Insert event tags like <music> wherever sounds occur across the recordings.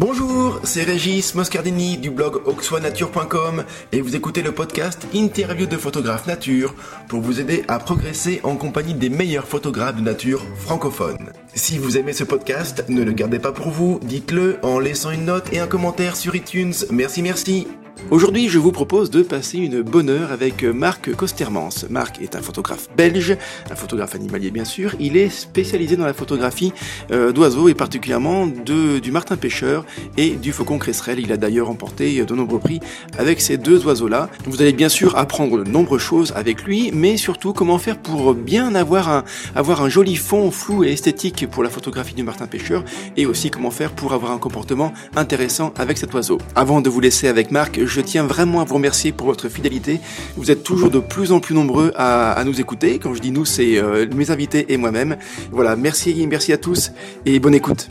Bonjour, c'est Régis Moscardini du blog oxoanature.com et vous écoutez le podcast Interview de photographes nature pour vous aider à progresser en compagnie des meilleurs photographes de nature francophones. Si vous aimez ce podcast, ne le gardez pas pour vous, dites-le en laissant une note et un commentaire sur iTunes. Merci, merci. Aujourd'hui, je vous propose de passer une bonne heure avec Marc Costermans. Marc est un photographe belge, un photographe animalier bien sûr. Il est spécialisé dans la photographie euh, d'oiseaux et particulièrement de, du martin pêcheur et du faucon cresserelle. Il a d'ailleurs remporté de nombreux prix avec ces deux oiseaux-là. Vous allez bien sûr apprendre de nombreuses choses avec lui, mais surtout comment faire pour bien avoir un, avoir un joli fond flou et esthétique pour la photographie du martin pêcheur et aussi comment faire pour avoir un comportement intéressant avec cet oiseau. Avant de vous laisser avec Marc, je tiens vraiment à vous remercier pour votre fidélité. Vous êtes toujours de plus en plus nombreux à, nous écouter. Quand je dis nous, c'est euh, mes invités et moi-même. Voilà, merci, merci à tous et bonne écoute.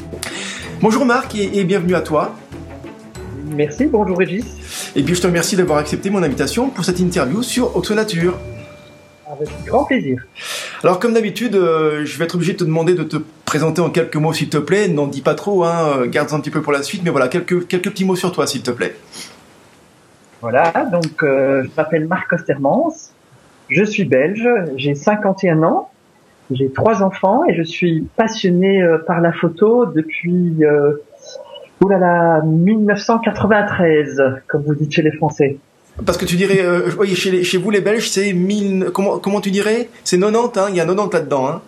Bonjour Marc et, bienvenue à toi. Merci, bonjour Régis. Et puis je te remercie d'avoir accepté mon invitation pour cette interview sur Oxo Nature. Avec grand plaisir. Alors comme d'habitude, euh, je vais être obligé de te demander de te présenter en quelques mots s'il te plaît. N'en dis pas trop, hein, euh, garde un petit peu pour la suite, mais voilà, quelques, quelques petits mots sur toi s'il te plaît. Voilà, donc euh, je m'appelle Marc Ostermans, je suis belge, j'ai 51 ans, j'ai trois enfants et je suis passionné euh, par la photo depuis euh, oulala, 1993, comme vous dites chez les Français. Parce que tu dirais, euh, oui, chez, chez vous les Belges, c'est 1000, comment, comment tu dirais? C'est 90, hein, il y a 90 là-dedans. Hein.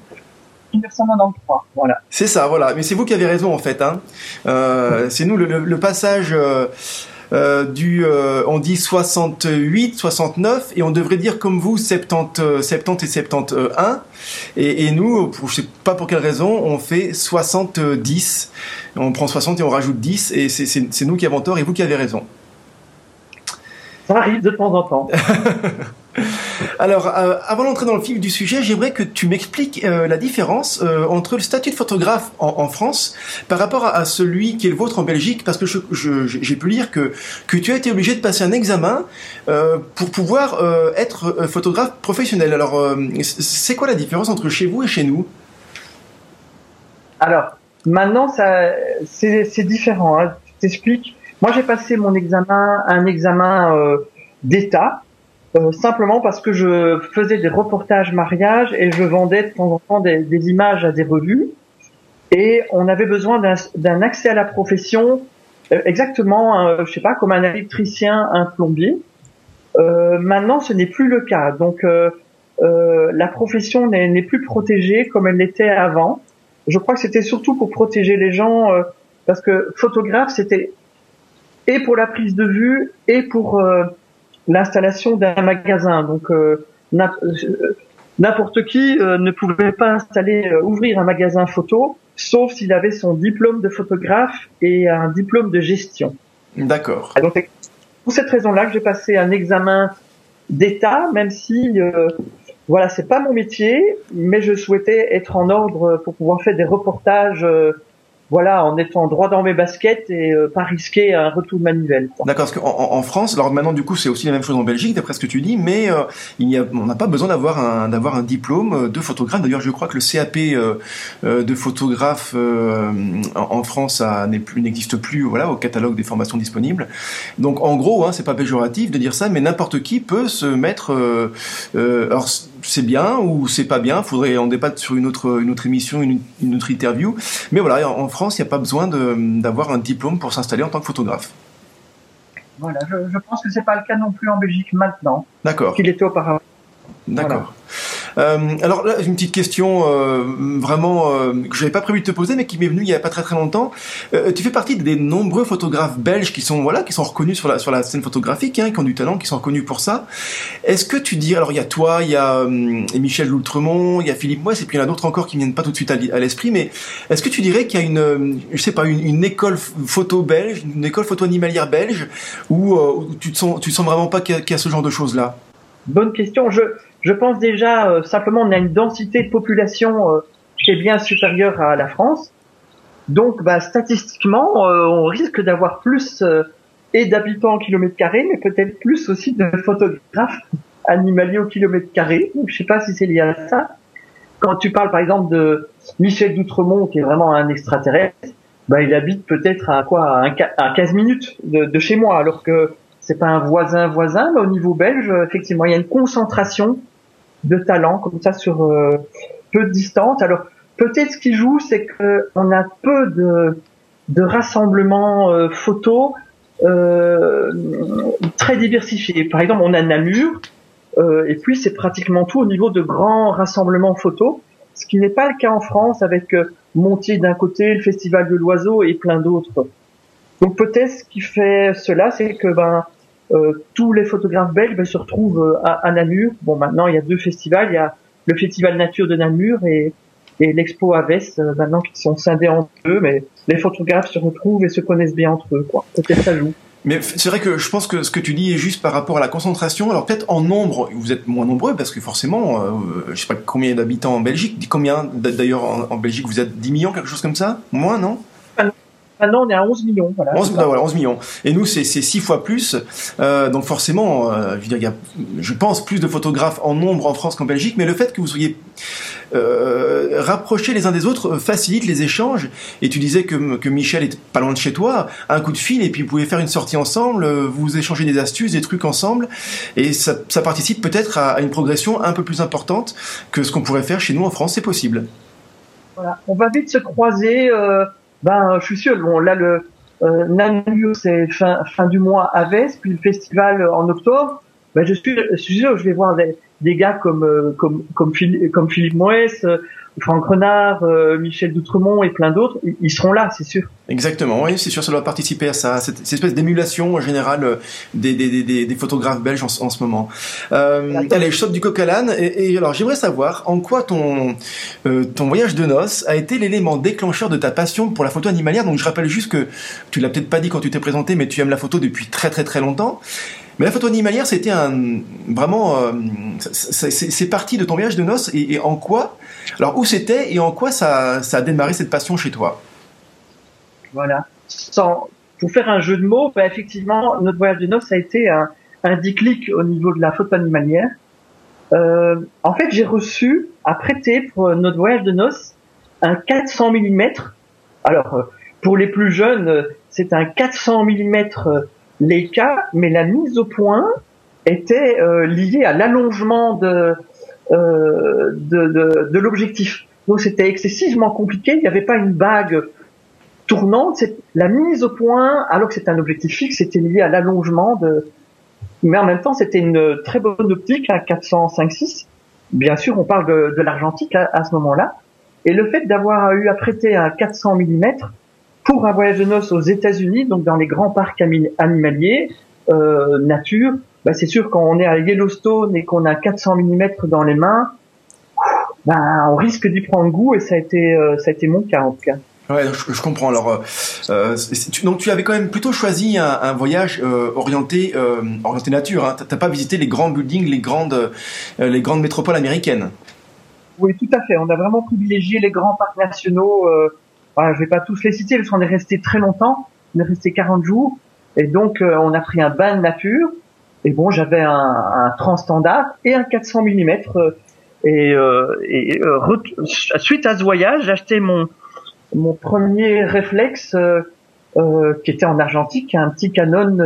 1993, voilà. C'est ça, voilà. Mais c'est vous qui avez raison en fait. Hein. Euh, c'est nous le, le, passage euh, euh, du, euh, on dit 68, 69, et on devrait dire comme vous 70, 70 et 71. Et, et nous, je sais pas pour quelle raison, on fait 70. On prend 60 et on rajoute 10, et c'est nous qui avons tort et vous qui avez raison. Ça arrive de temps en temps. <laughs> Alors, euh, avant d'entrer dans le fil du sujet, j'aimerais que tu m'expliques euh, la différence euh, entre le statut de photographe en, France par rapport à, celui qui est le vôtre en Belgique, parce que j'ai pu lire que, que tu as été obligé de passer un examen pour pouvoir être photographe professionnel. Alors, c'est quoi la différence entre chez vous et chez nous? Alors, maintenant, c'est différent. Hein. Je t'explique. Moi, j'ai passé mon examen, un examen d'État euh, simplement parce que je faisais des reportages mariage et je vendais de temps en temps des, des images à des revues et on avait besoin d'un accès à la profession euh, exactement, euh, je sais pas, comme un électricien, un plombier. Euh, maintenant, ce n'est plus le cas. Donc, la profession n'est plus protégée comme elle l'était avant. Je crois que c'était surtout pour protéger les gens parce que photographe, c'était et pour la prise de vue et pour l'installation d'un magasin. Donc euh, euh, n'importe qui euh, ne pouvait pas installer, ouvrir un magasin photo, sauf s'il avait son diplôme de photographe et un diplôme de gestion. D'accord. Donc pour cette raison-là que j'ai passé un examen d'État, même si voilà, c'est pas mon métier, mais je souhaitais être en ordre pour pouvoir faire des reportages voilà, en étant droit dans mes baskets et euh, pas risquer un retour manivelle. D'accord, parce qu'en en France, alors maintenant du coup c'est aussi la même chose en Belgique, d'après ce que tu dis, mais euh, il y a, on n'a pas besoin d'avoir un d'avoir un diplôme euh, de photographe. D'ailleurs, je crois que le CAP de photographe en, France n'est plus n'existe plus, voilà, au catalogue des formations disponibles. Donc en gros, hein, c'est pas péjoratif de dire ça, mais n'importe qui peut se mettre. alors c'est bien ou c'est pas bien, faudrait en débattre sur une autre une autre émission, une, une autre interview. Mais voilà, en, France, il n'y a pas besoin d'avoir un diplôme pour s'installer en tant que photographe. Voilà, je, je pense que c'est pas le cas non plus en Belgique maintenant. D'accord. Qu'il était auparavant. D'accord. Euh, alors là, une petite question euh, vraiment euh, que j'avais pas prévu de te poser, mais qui m'est venue il y a pas très très longtemps. Tu fais partie des nombreux photographes belges qui sont voilà, qui sont reconnus sur la sur la scène photographique, hein, qui ont du talent, qui sont reconnus pour ça. Est-ce que tu dis, alors il y a toi, il y a Michel Loutremont, il y a Philippe Moisse, et puis il y en a d'autres encore qui viennent pas tout de suite à, l'esprit, mais est-ce que tu dirais qu'il y a une, je sais pas, une, école photo belge, une école photo animalière belge, où, tu te sens, tu sens vraiment pas qu'il y, y, a ce genre de choses là Bonne question. Je je pense déjà euh, simplement on a une densité de population euh, qui est bien supérieure à la France. Donc bah, statistiquement, euh, on risque d'avoir plus et d'habitants au kilomètre carré, mais peut-être plus aussi de photographes animaliers au kilomètre carré. Je sais pas si c'est lié à ça. Quand tu parles par exemple de Michel Doutremont, qui est vraiment un extraterrestre, bah, il habite peut-être à quoi à, 15 minutes de, chez moi, alors que c'est pas un voisin voisin, mais au niveau belge, effectivement, il y a une concentration de talents comme ça sur euh, peu de distance. Alors peut-être ce qui joue, c'est que on a peu de, rassemblements euh, photos euh, très diversifiés. Par exemple, on a Namur, euh, et puis c'est pratiquement tout au niveau de grands rassemblements photos, ce qui n'est pas le cas en France avec Montier d'un côté, le Festival de l'Oiseau et plein d'autres. Donc peut-être ce qui fait cela, c'est que ben euh, tous les photographes belges ben, se retrouvent à, à, Namur. Bon, maintenant il y a deux festivals, il y a le Festival Nature de Namur et, et l'Expo Aves, maintenant qui sont scindés en deux, mais les photographes se retrouvent et se connaissent bien entre eux. Quoi. Peut-être ça joue. Mais c'est vrai que je pense que ce que tu dis est juste par rapport à la concentration. Alors peut-être en nombre, vous êtes moins nombreux parce que forcément, euh, je sais pas combien d'habitants en Belgique. Combien d'ailleurs en, Belgique vous êtes 10 millions, quelque chose comme ça? Moins, non? Maintenant, on est à 11 millions. Voilà, 11, voilà, 11 millions. Et nous, c'est 6 fois plus. Euh, donc forcément, euh, je, veux dire, il y a, je pense, plus de photographes en nombre en France qu'en Belgique. Mais le fait que vous soyez euh, rapprochés les uns des autres facilite les échanges. Et tu disais que, que Michel est pas loin de chez toi. Un coup de fil et puis vous pouvez faire une sortie ensemble, vous échangez des astuces, des trucs ensemble. Et ça, ça participe peut-être à, à une progression un peu plus importante que ce qu'on pourrait faire chez nous en France. C'est possible. Voilà. On va vite se croiser. Euh ben, je suis sûr. Bon, là, le euh, c'est fin, fin du mois à Vest, puis le festival en octobre. Ben, je suis, je suis sûr, je vais voir des, des gars comme euh, comme comme Philippe, comme Philippe Moès, euh, Franck Renard, euh, Michel Doutremont et plein d'autres, ils seront là, c'est sûr. Exactement, oui, c'est sûr, ça doit participer à ça, cette, cette espèce d'émulation générale des, des, des, des, photographes belges en, en ce moment. Euh, allez, je saute du coq à l'âne, et, et, alors j'aimerais savoir en quoi ton, euh, ton voyage de noces a été l'élément déclencheur de ta passion pour la photo animalière. Donc je rappelle juste que tu l'as peut-être pas dit quand tu t'es présenté, mais tu aimes la photo depuis très très très longtemps. Mais la photo animalière, c'était un vraiment, euh, c'est parti de ton voyage de noces et, et en quoi? Alors où c'était et en quoi ça, a démarré cette passion chez toi Voilà. Sans, pour faire un jeu de mots, bah, effectivement, notre voyage de noces a été un, déclic au niveau de la photo animalière. Euh, en fait, j'ai reçu à prêter pour notre voyage de noces un 400 mm. Alors, euh, pour les plus jeunes, c'est un 400 mm Leica, mais la mise au point était euh, liée à l'allongement de, euh, de, de, l'objectif. Donc c'était excessivement compliqué, il n'y avait pas une bague tournante, la mise au point, alors que c'est un objectif fixe, c'était lié à l'allongement de... Mais en même temps, c'était une très bonne optique, un 405-6. Bien sûr, on parle de, de l'argentique à, à, ce moment-là. Et le fait d'avoir eu à prêter un 400 mm, pour un voyage de noces aux États-Unis, donc dans les grands parcs animaliers, euh, nature, bah c'est sûr quand on est à Yellowstone et qu'on a 400 mm dans les mains, bah on risque d'y prendre goût et ça a été euh, ça a été mon cas en tout cas. Ouais, je, je comprends. Alors, euh, euh tu, donc tu avais quand même plutôt choisi un, un voyage euh, orienté euh, orienté nature. Hein. T'as pas visité les grands buildings, les grandes les grandes métropoles américaines? Oui, tout à fait. On a vraiment privilégié les grands parcs nationaux voilà, je vais pas tous les citer parce qu'on est resté très longtemps. On est resté 40 jours. Et donc, euh, on a pris un bain de nature. Et bon, j'avais un, un transstandard et un 400 mm. Et, euh, et euh, suite à ce voyage, j'ai acheté mon mon premier réflexe euh, euh, qui était en argentique, un petit Canon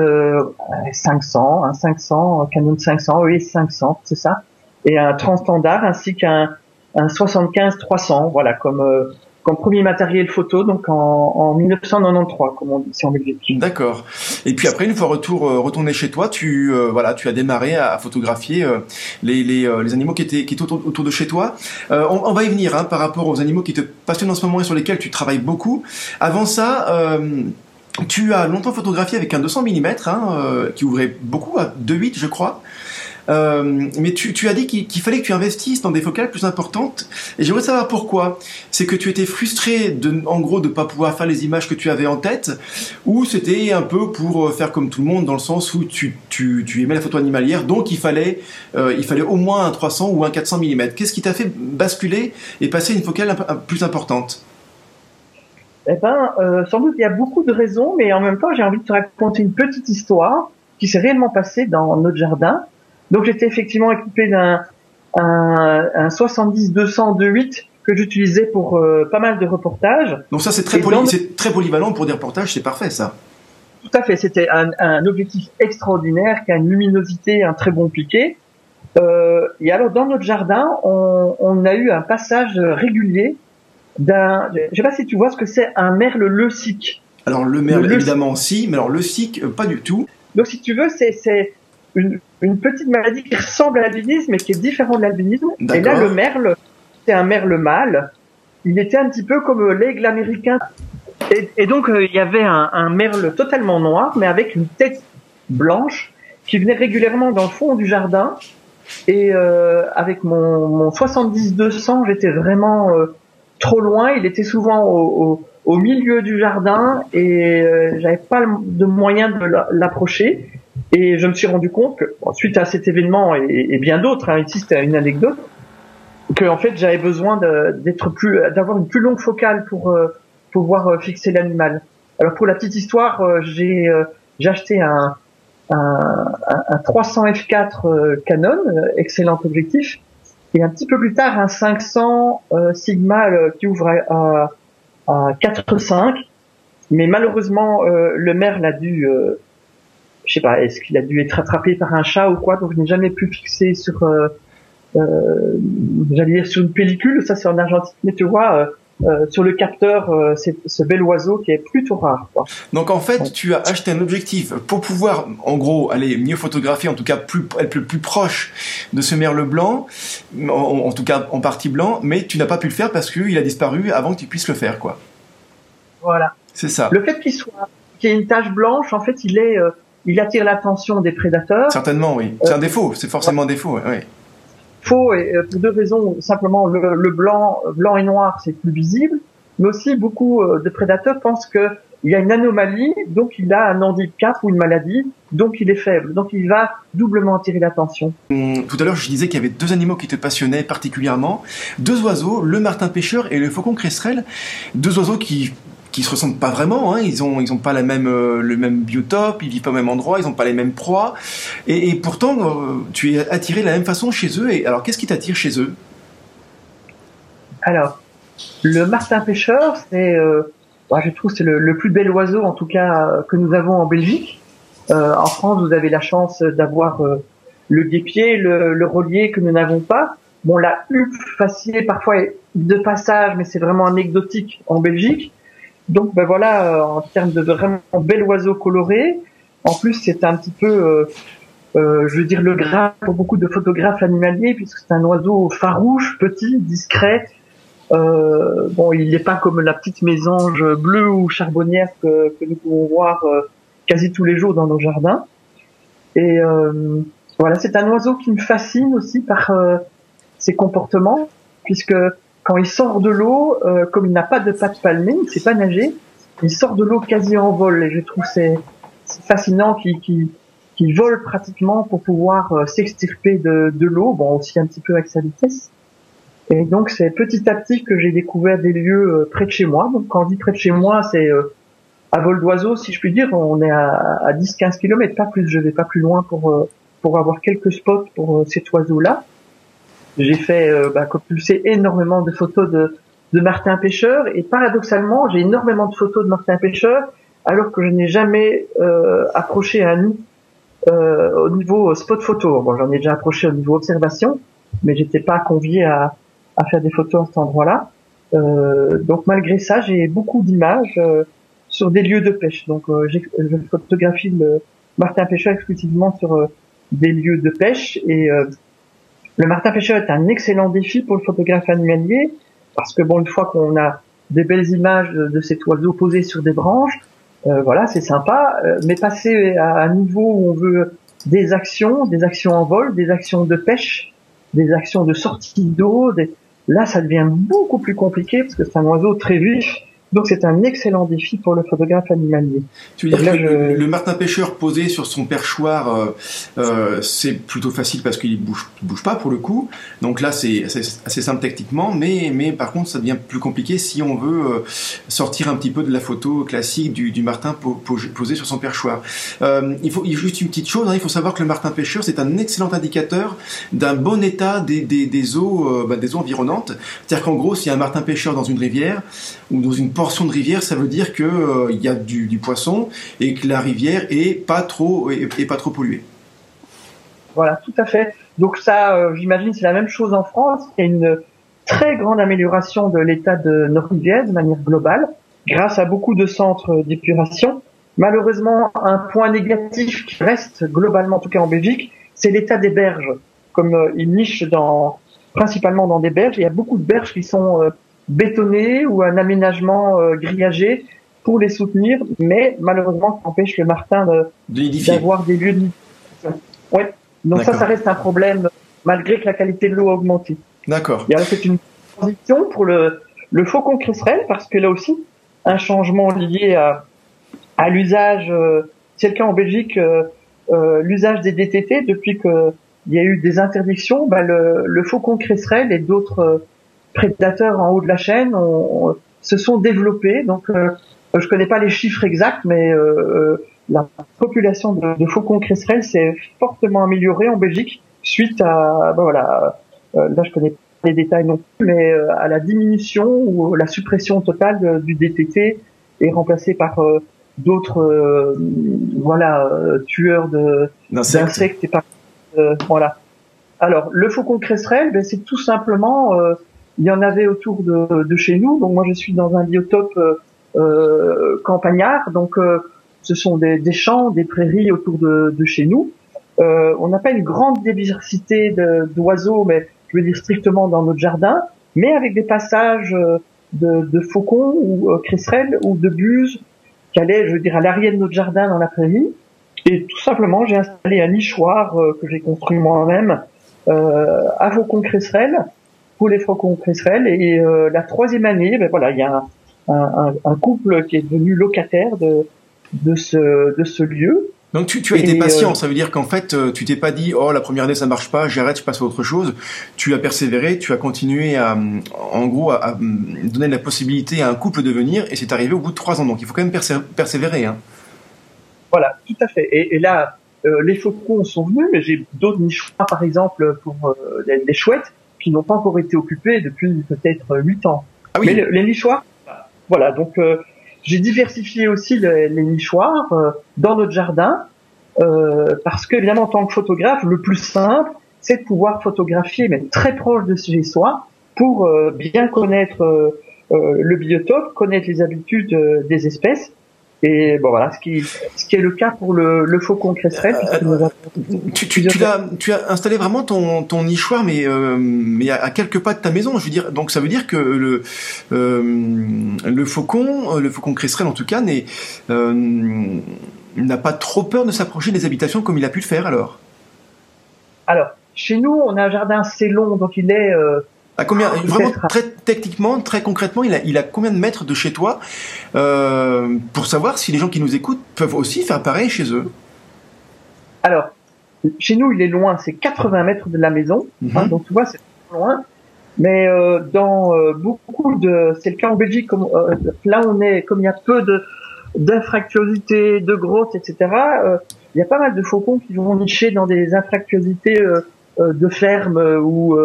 500, un 500, Canon 500, oui 500, c'est ça, et un transstandard ainsi qu'un un 75 300, voilà comme comme premier matériel photo, donc en, en 1993, comme on dit ici en Belgique. D'accord. Et puis après, une fois retour euh, retourné chez toi, tu euh, voilà, tu as démarré à, photographier euh, les, les, animaux qui étaient qui étaient autour, de chez toi. On, on, va y venir hein, par rapport aux animaux qui te passionnent en ce moment et sur lesquels tu travailles beaucoup. Avant ça. tu as longtemps photographié avec un 200 mm hein, qui ouvrait beaucoup à 2.8 je crois. Euh, mais tu, tu, as dit qu'il fallait que tu investisses dans des focales plus importantes. Et j'aimerais savoir pourquoi. C'est que tu étais frustré, de, en gros, de pas pouvoir faire les images que tu avais en tête, ou c'était un peu pour euh, faire comme tout le monde, dans le sens où tu, tu, tu aimais la photo animalière, donc il fallait, euh, il fallait au moins un 300 ou un 400 mm. Qu'est-ce qui t'a fait basculer et passer une focale plus importante? Eh ben, euh, sans doute il y a beaucoup de raisons, mais en même temps j'ai envie de te raconter une petite histoire qui s'est réellement passée dans notre jardin. Donc j'étais effectivement équipé d'un un, un 70-200 de 8 que j'utilisais pour pas mal de reportages. Donc ça c'est très, polyvalent pour des reportages, c'est parfait ça. Tout à fait, c'était un, un, objectif extraordinaire qui a une luminosité, un très bon piqué. Euh, et alors dans notre jardin, on, on, a eu un passage régulier d'un, je sais pas si tu vois ce que c'est un merle leucique. Alors le merle évidemment si, mais alors le euh, pas du tout. Donc si tu veux, c'est une, une, petite maladie qui ressemble à l'albinisme mais qui est différente de l'albinisme. Et là le merle, c'est un merle mâle. Il était un petit peu comme l'aigle américain. Et, et donc euh, il y avait un, un merle totalement noir, mais avec une tête blanche qui venait régulièrement dans le fond du jardin et euh, avec mon, mon 70-200, j'étais vraiment euh, trop loin. Il était souvent au, au, milieu du jardin et euh, j'avais pas de moyen de l'approcher. Et je me suis rendu compte que, suite à cet événement et, bien d'autres, hein, ici c'était une anecdote, que en fait j'avais besoin d'être plus, d'avoir une plus longue focale pour euh, pouvoir fixer l'animal. Alors pour la petite histoire, j'ai j'ai acheté un, un, un 300 f4 euh, Canon, euh, excellent objectif, et un petit peu plus tard un 500 euh, Sigma qui ouvre à 4.5, mais malheureusement le maire l'a dû, je sais pas, est-ce qu'il a dû être attrapé par un chat ou quoi, donc je n'ai jamais pu fixer sur, j'allais dire sur une pellicule, ça c'est en argentique, mais tu vois euh, sur le capteur euh, c'est ce bel oiseau qui est plutôt rare. Quoi. Donc en fait, tu as acheté un objectif pour pouvoir, en gros, aller mieux photographier, en tout cas plus, être le plus proche de ce merle blanc, en, tout cas en partie blanc, mais tu n'as pas pu le faire parce qu'il a disparu avant que tu puisses le faire, quoi. Voilà. C'est ça. Le fait qu'il soit, qu'il y ait une tache blanche, en fait, il est, euh, il attire l'attention des prédateurs. Certainement, oui. C'est un défaut. C'est forcément un défaut, oui faux et euh, pour deux raisons. Simplement, le, blanc, blanc et noir, c'est plus visible, mais aussi beaucoup euh, de prédateurs pensent que il y a une anomalie, donc il a un handicap ou une maladie, donc il est faible, donc il va doublement attirer l'attention. Hum, tout à l'heure, je disais qu'il y avait deux animaux qui te passionnaient particulièrement, deux oiseaux, le martin pêcheur et le faucon cresserelle, deux oiseaux qui qui se ressemblent pas vraiment. Hein. Ils ont ils ont pas la même euh, le même biotope, ils vivent pas au même endroit, ils ont pas les mêmes proies. Et, pourtant, euh, tu es attiré de la même façon chez eux. Et alors, qu'est-ce qui t'attire chez eux? Alors, le martin pêcheur, c'est euh, je trouve c'est le, plus bel oiseau en tout cas que nous avons en Belgique. en France, vous avez la chance d'avoir le guépier, le, le relier que nous n'avons pas. Bon, la huppe facile parfois de passage, mais c'est vraiment anecdotique en Belgique. Donc ben voilà, euh, en termes de vraiment bel oiseau coloré. En plus, c'est un petit peu, euh, euh, je veux dire, le grain pour beaucoup de photographes animaliers, puisque c'est un oiseau farouche, petit, discret. Euh, bon, il n'est pas comme la petite mésange bleue ou charbonnière que, que nous pouvons voir euh, quasi tous les jours dans nos jardins. Et voilà, c'est un oiseau qui me fascine aussi par ses comportements, puisque quand il sort de l'eau, euh, comme il n'a pas de pattes palmées, il sait pas nager, il sort de l'eau quasi en vol. Et je trouve c'est fascinant qu'il qu vole pratiquement pour pouvoir euh, s'extirper de, de l'eau, bon aussi un petit peu avec sa vitesse. Et donc c'est petit à petit que j'ai découvert des lieux euh, près de chez moi. Donc quand on dit près de chez moi, c'est à vol d'oiseau, si je puis dire. On est à, à 10-15 km, pas plus. Je vais pas plus loin pour pour avoir quelques spots pour cet oiseau-là. J'ai fait, euh, bah, sais, énormément de photos de, de Martin Pêcheur et paradoxalement, j'ai énormément de photos de Martin Pêcheur alors que je n'ai jamais euh, approché un nid euh, au niveau spot photo. Bon, j'en ai déjà approché au niveau observation, mais j'étais pas convié à, à faire des photos à cet endroit-là. Euh, donc malgré ça, j'ai beaucoup d'images euh, sur des lieux de pêche. Donc euh, je photographie le Martin Pêcheur exclusivement sur des lieux de pêche et le martin pêcheur est un excellent défi pour le photographe animalier parce que bon, une fois qu'on a des belles images de cet oiseau posé sur des branches, euh, voilà, c'est sympa. Euh, mais passer à un niveau où on veut des actions, des actions en vol, des actions de pêche, des actions de sortie d'eau, là, ça devient beaucoup plus compliqué parce que c'est un oiseau très vif Donc c'est un excellent défi pour le photographe animalier. Tu veux dire que le, martin pêcheur posé sur son perchoir, euh, euh, c'est plutôt facile parce qu'il bouge, bouge pas pour le coup. Donc là c'est assez simple techniquement, mais mais par contre ça devient plus compliqué si on veut euh, sortir un petit peu de la photo classique du, du martin posé sur son perchoir. Euh, il faut juste une petite chose, hein, il faut savoir que le martin pêcheur c'est un excellent indicateur d'un bon état des, des, des eaux bah, des eaux environnantes. C'est-à-dire qu'en gros s'il y a un martin pêcheur dans une rivière ou dans une portion de rivière, ça veut dire que euh, y a du, poisson et que la rivière est pas trop pas trop polluée. Voilà, tout à fait. Donc ça, euh, j'imagine, c'est la même chose en France. Il y a une très grande amélioration de l'état de nos rivières de manière globale, grâce à beaucoup de centres d'épuration. Malheureusement, un point négatif qui reste globalement, en tout cas en Belgique, c'est l'état des berges. Comme euh, ils nichent dans, principalement dans des berges, il y a beaucoup de berges qui sont bétonné ou un aménagement euh, grillagé pour les soutenir, mais malheureusement, ça empêche le Martin d'avoir des lieux de Ouais. Donc ça, ça reste un problème malgré que la qualité de l'eau a augmenté. D'accord. C'est une transition pour le, le faucon cresserelle parce que là aussi, un changement lié à, à l'usage, euh, c'est le cas en Belgique, euh, euh l'usage des DTT depuis que il y a eu des interdictions, bah le, le faucon cresserelle et d'autres prédateurs en haut de la chaîne se sont développés. Donc, euh, je connais pas les chiffres exacts, mais euh, euh, la population de, de faucons cresserelles s'est fortement améliorée en Belgique suite à, ben voilà, euh, là je connais pas les détails non plus, mais à la diminution ou la suppression totale du DTT est remplacée par d'autres, voilà, tueurs de d'insectes et par, voilà. Alors, le faucon cresserelle, ben, c'est tout simplement il y en avait autour de, de, chez nous. Donc moi je suis dans un biotope euh, euh campagnard, donc euh, ce sont des, des, champs, des prairies autour de, de chez nous. Euh, on n'a pas une grande diversité d'oiseaux, mais je veux dire strictement dans notre jardin, mais avec des passages de, de faucons ou euh, cresserelles ou de buses qui allaient, je veux dire, à l'arrière de notre jardin dans la prairie. Et tout simplement, j'ai installé un nichoir que j'ai construit moi-même à faucons cresserelles les Franco cresserelles. Et euh, la troisième année, ben voilà, il y a un, un, couple qui est devenu locataire de, de, ce, de ce lieu. Donc tu, tu as été patient, euh, ça veut dire qu'en fait euh, tu t'es pas dit oh la première année ça marche pas, j'arrête, je passe à autre chose. Tu as persévéré, tu as continué à en gros à, donner la possibilité à un couple de venir et c'est arrivé au bout de trois ans. Donc il faut quand même persévérer. Hein. Voilà, tout à fait. Et, et là les faucons sont venus, mais j'ai d'autres nichoirs par exemple pour les chouettes qui n'ont pas encore été occupés depuis peut-être huit ans. Ah oui. Mais les nichoirs, voilà. Donc euh, j'ai diversifié aussi les, nichoirs euh, dans notre jardin euh, parce que évidemment en tant que photographe, le plus simple, c'est de pouvoir photographier mais très proche de chez soi pour bien connaître le biotope, connaître les habitudes des espèces et bon voilà, ce qui, ce qui est le cas pour le, le faucon cresserelle. Euh, tu, tu, tu, as, tu as installé vraiment ton, ton nichoir, mais, euh, mais à, quelques pas de ta maison. Je veux dire, donc ça veut dire que le, euh, le faucon, le faucon cresserelle en tout cas, n'est, n'a pas trop peur de s'approcher des habitations comme il a pu le faire alors? Alors, chez nous, on a un jardin assez long, donc il est à combien ah, Vraiment très techniquement, très concrètement, il a, il a combien de mètres de chez toi euh, pour savoir si les gens qui nous écoutent peuvent aussi faire pareil chez eux? Alors, chez nous, il est loin, c'est 80 mètres de la maison, hein, mhm. donc tu vois, c'est loin. Mais euh, dans euh, beaucoup de, c'est le cas en Belgique, comme, euh, là on est, comme il y a peu de d'infractuosité, de grottes, etc. Euh, il y a pas mal de faucons qui vont nicher dans des infractuosités de ferme ou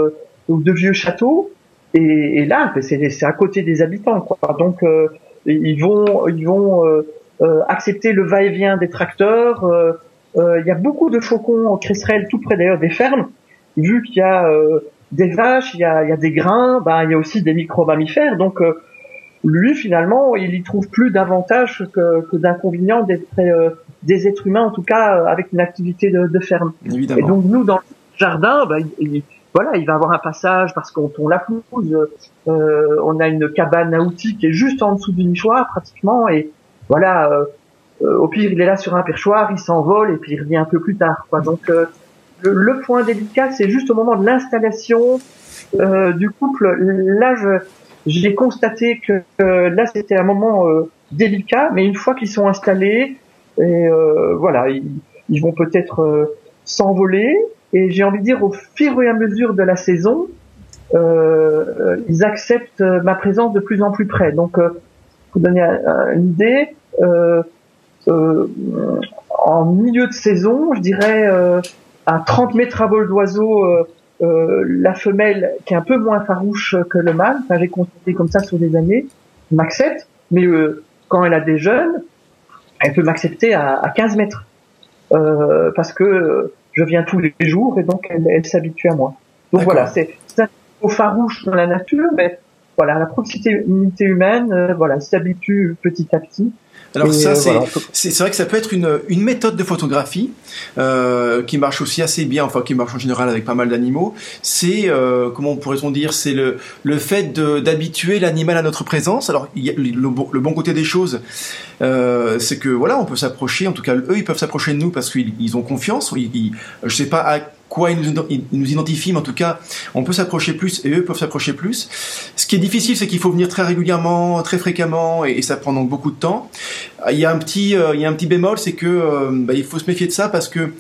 ou de vieux châteaux. Et, et là, c'est à côté des habitants, quoi. Donc euh, ils vont, ils vont euh, euh, accepter le va-et-vient des tracteurs. Il y a beaucoup de faucons cresserelles tout près d'ailleurs des fermes. Vu qu'il y a des vaches, il y a, il y a des grains, bah, il y a aussi des micro-mammifères. Donc lui, finalement, il y trouve plus d'avantages que, que d'inconvénients d'être des êtres humains, en tout cas avec une activité de, de ferme. Évidemment. Et donc nous, dans le jardin, bah, il, voilà, il va avoir un passage parce qu'on tourne la pelouse. Euh, on a une cabane à outils qui est juste en dessous du nichoir pratiquement et voilà. Euh, euh, au pire, il est là sur un perchoir, il s'envole et puis il revient un peu plus tard. Quoi. Donc euh, le, point délicat, c'est juste au moment de l'installation du couple. Là, j'ai constaté que là c'était un moment délicat, mais une fois qu'ils sont installés, et voilà, ils, ils vont peut-être s'envoler. Et j'ai envie de dire, au fur et à mesure de la saison, euh, ils acceptent ma présence de plus en plus près. Donc, euh, pour donner une idée, euh, euh, en milieu de saison, je dirais euh, à 30 mètres à vol d'oiseau, la femelle qui est un peu moins farouche que le mâle, enfin, j'ai constaté comme ça sur des années, m'accepte, mais quand elle a des jeunes, elle peut m'accepter à, à 15 mètres. parce que je viens tous les jours et donc elle, elle s'habitue à moi. Donc voilà, c'est au farouche dans la nature, mais voilà, la proximité humaine, euh, voilà, s'habitue petit à petit. Alors ça, euh, c'est c'est vrai que ça peut être une, une méthode de photographie euh, qui marche aussi assez bien, enfin qui marche en général avec pas mal d'animaux. C'est euh, comment pourrait-on dire, c'est le le fait d'habituer l'animal à notre présence. Alors il y a le, le, bon côté des choses, euh, c'est que voilà, on peut s'approcher. En tout cas, eux, ils peuvent s'approcher de nous parce qu'ils ils ont confiance. Ils, ils, je sais pas à quoi ils nous, nous identifient, mais en tout cas, on peut s'approcher plus et eux peuvent s'approcher plus. Ce qui est difficile, c'est qu'il faut venir très régulièrement, très fréquemment, et, ça prend donc beaucoup de temps. Il y a un petit, euh, il y a un petit bémol, c'est que euh, bah, il faut se méfier de ça parce que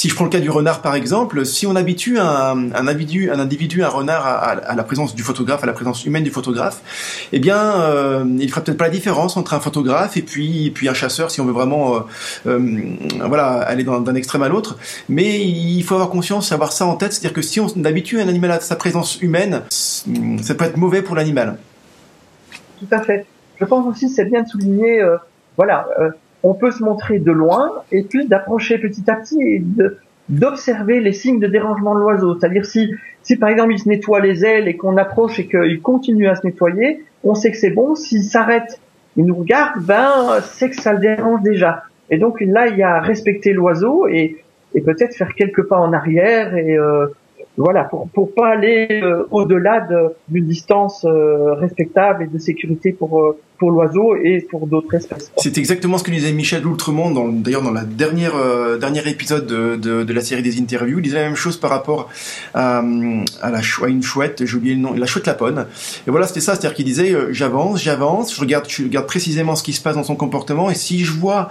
si je prends le cas du renard par exemple, si on habitue un, individu, un individu, un renard à, la présence du photographe, à la présence humaine du photographe, eh bien, euh, il fera peut-être pas la différence entre un photographe et puis, et puis un chasseur si on veut vraiment, euh, euh, voilà, aller d'un extrême à l'autre. Mais il faut avoir conscience, avoir ça en tête, c'est-à-dire que si on habitue un animal à sa présence humaine, ça peut être mauvais pour l'animal. Tout à fait. Je pense aussi c'est bien de souligner, euh, voilà on peut se montrer de loin et puis d'approcher petit à petit et d'observer les signes de dérangement de l'oiseau. C'est-à-dire si, si par exemple il se nettoie les ailes et qu'on approche et qu'il continue à se nettoyer, on sait que c'est bon. S'il s'arrête, il nous regarde, ben c'est que ça le dérange déjà. Et donc là, il y a respecter l'oiseau et, et peut-être faire quelques pas en arrière et euh, voilà, pour pour pas aller euh, au-delà d'une distance euh, respectable et de sécurité pour euh, pour l'oiseau et pour d'autres espèces. C'est exactement ce que disait Michel Loutremont, d'ailleurs dans la dernière dernier épisode de, de, la série des interviews, il disait la même chose par rapport à, à la chouette, une chouette, j'ai oublié le nom, la chouette lapone. Et voilà, c'était ça, c'est-à-dire qu'il disait j'avance, j'avance, je regarde, je regarde précisément ce qui se passe dans son comportement et si je vois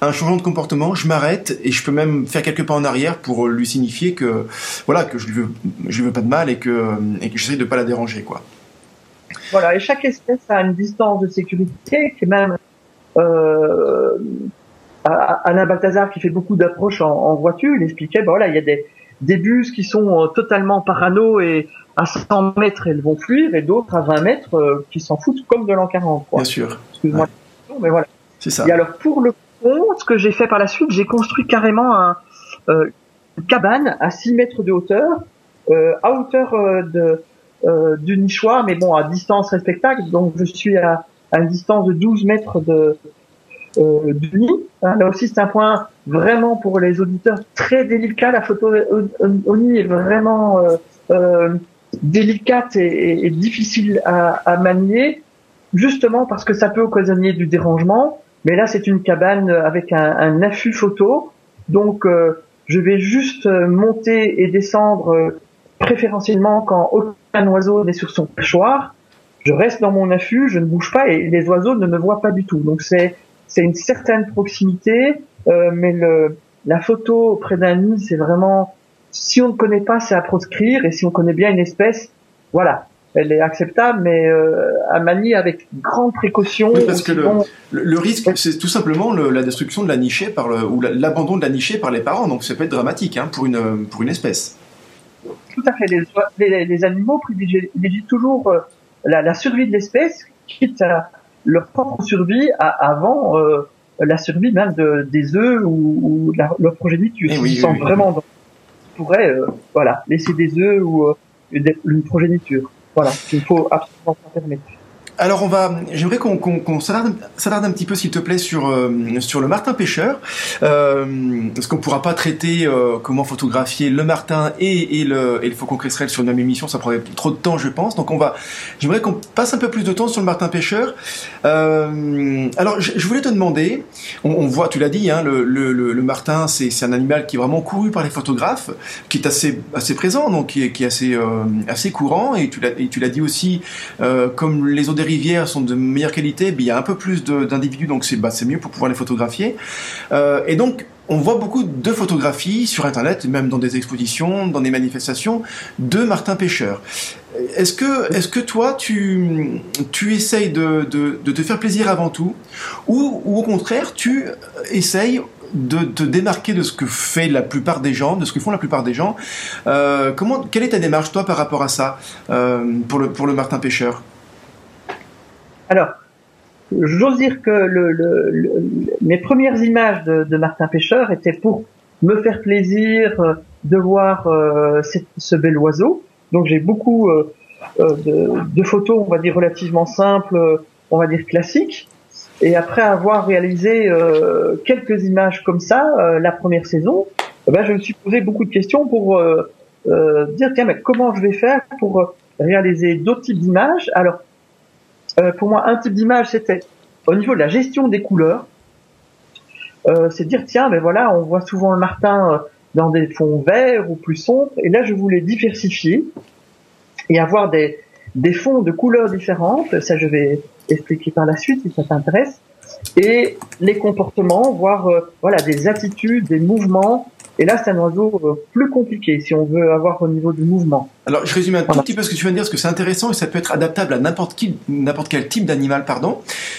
un changement de comportement, je m'arrête et je peux même faire quelques pas en arrière pour lui signifier que voilà que je lui veux je veux pas de mal et que, et que j'essaie de pas la déranger, quoi. Voilà, et chaque espèce a une distance de sécurité qui est même euh, Alain Balthazar qui fait beaucoup d'approches en, voiture, il expliquait, ben voilà, il y a des, des bus qui sont euh, totalement parano et à 100 mètres elles vont fuir et d'autres à 20 mètres euh, qui s'en foutent comme de l'an 40. Bien sûr. Excuse-moi, mais voilà. C'est ça. Et alors pour le pont, ce que j'ai fait par la suite, j'ai construit carrément un, euh, une cabane à 6 mètres de hauteur euh, à hauteur euh, de du nichoir, mais bon à distance respectable. Donc je suis à, à une distance de 12 mètres de euh, du nid. Hein, là aussi, c'est un point vraiment pour les auditeurs très délicat. La photo au, nid est vraiment euh, euh, délicate et, et, difficile à, à, manier, justement parce que ça peut occasionner du dérangement. Mais là, c'est une cabane avec un, un affût photo, donc je vais juste monter et descendre préférentiellement quand aucun oiseau n'est sur son perchoir, je reste dans mon affût, je ne bouge pas et les oiseaux ne me voient pas du tout. Donc c'est c'est une certaine proximité, euh, mais le la photo auprès d'un nid, c'est vraiment si on ne connaît pas, c'est à proscrire et si on connaît bien une espèce, voilà, elle est acceptable, mais euh, à manier avec grande précaution. parce que le, le, risque, c'est tout simplement le, la destruction de la nichée par le, ou l'abandon de la nichée par les parents. Donc ça peut être dramatique hein, pour une pour une espèce. Tout à fait. Les, les, animaux privilégient, toujours euh, la, la, survie de l'espèce, quitte à leur propre survie à, avant euh, la survie même de, des œufs ou, ou la, leur progéniture. Eh Ils sont vraiment dans, pourraient euh, voilà laisser des œufs ou une, une progéniture. Voilà, il faut absolument pas permettre. Alors on va, j'aimerais qu'on qu'on s'attarde un petit peu, s'il te plaît, sur euh, sur le martin pêcheur, euh, parce qu'on pourra pas traiter euh, comment photographier le martin et, le et le faucon sur une même émission, ça prendrait trop de temps, je pense. Donc on va, j'aimerais qu'on passe un peu plus de temps sur le martin pêcheur. Euh, alors je, voulais te demander, on, voit, tu l'as dit, hein, le, le, le, martin, c'est un animal qui est vraiment couru par les photographes, qui est assez assez présent, donc qui est qui est assez assez courant, et tu l'as tu l'as dit aussi, comme les eaux des rivières sont de meilleure qualité, il y a un peu plus d'individus, donc c'est bah, mieux pour pouvoir les photographier. Euh, et donc, on voit beaucoup de photographies sur Internet, même dans des expositions, dans des manifestations, de Martin Pêcheur. Est-ce que, est que toi, tu, tu essayes de, de, te faire plaisir avant tout, ou, ou au contraire, tu essayes de te démarquer de ce que fait la plupart des gens, de ce que font la plupart des gens. Euh, comment, quelle est ta démarche, toi, par rapport à ça, euh, pour, le, pour le Martin Pêcheur? Alors, j'ose dire que le, mes premières images de, Martin Pêcheur étaient pour me faire plaisir euh, de voir euh, ce bel oiseau. Donc j'ai beaucoup euh, de, photos, on va dire relativement simples, on va dire classiques. Et après avoir réalisé quelques images comme ça, la première saison, eh ben, je me suis posé beaucoup de questions pour dire tiens mais comment je vais faire pour réaliser d'autres types d'images? Alors euh, pour moi, un type d'image, c'était au niveau de la gestion des couleurs. Euh, c'est dire tiens, ben voilà, on voit souvent le martin euh, dans des fonds verts ou plus sombres, et là je voulais diversifier et avoir des, des fonds de couleurs différentes. Ça, je vais expliquer par la suite si ça t'intéresse. Et les comportements, voire voilà des attitudes, des mouvements et là, c'est un oiseau plus compliqué si on veut avoir au niveau du mouvement. Alors, je résume un tout petit peu ce que tu viens de dire, parce que c'est intéressant et ça peut être adaptable à n'importe qui, n'importe quel type d'animal, pardon.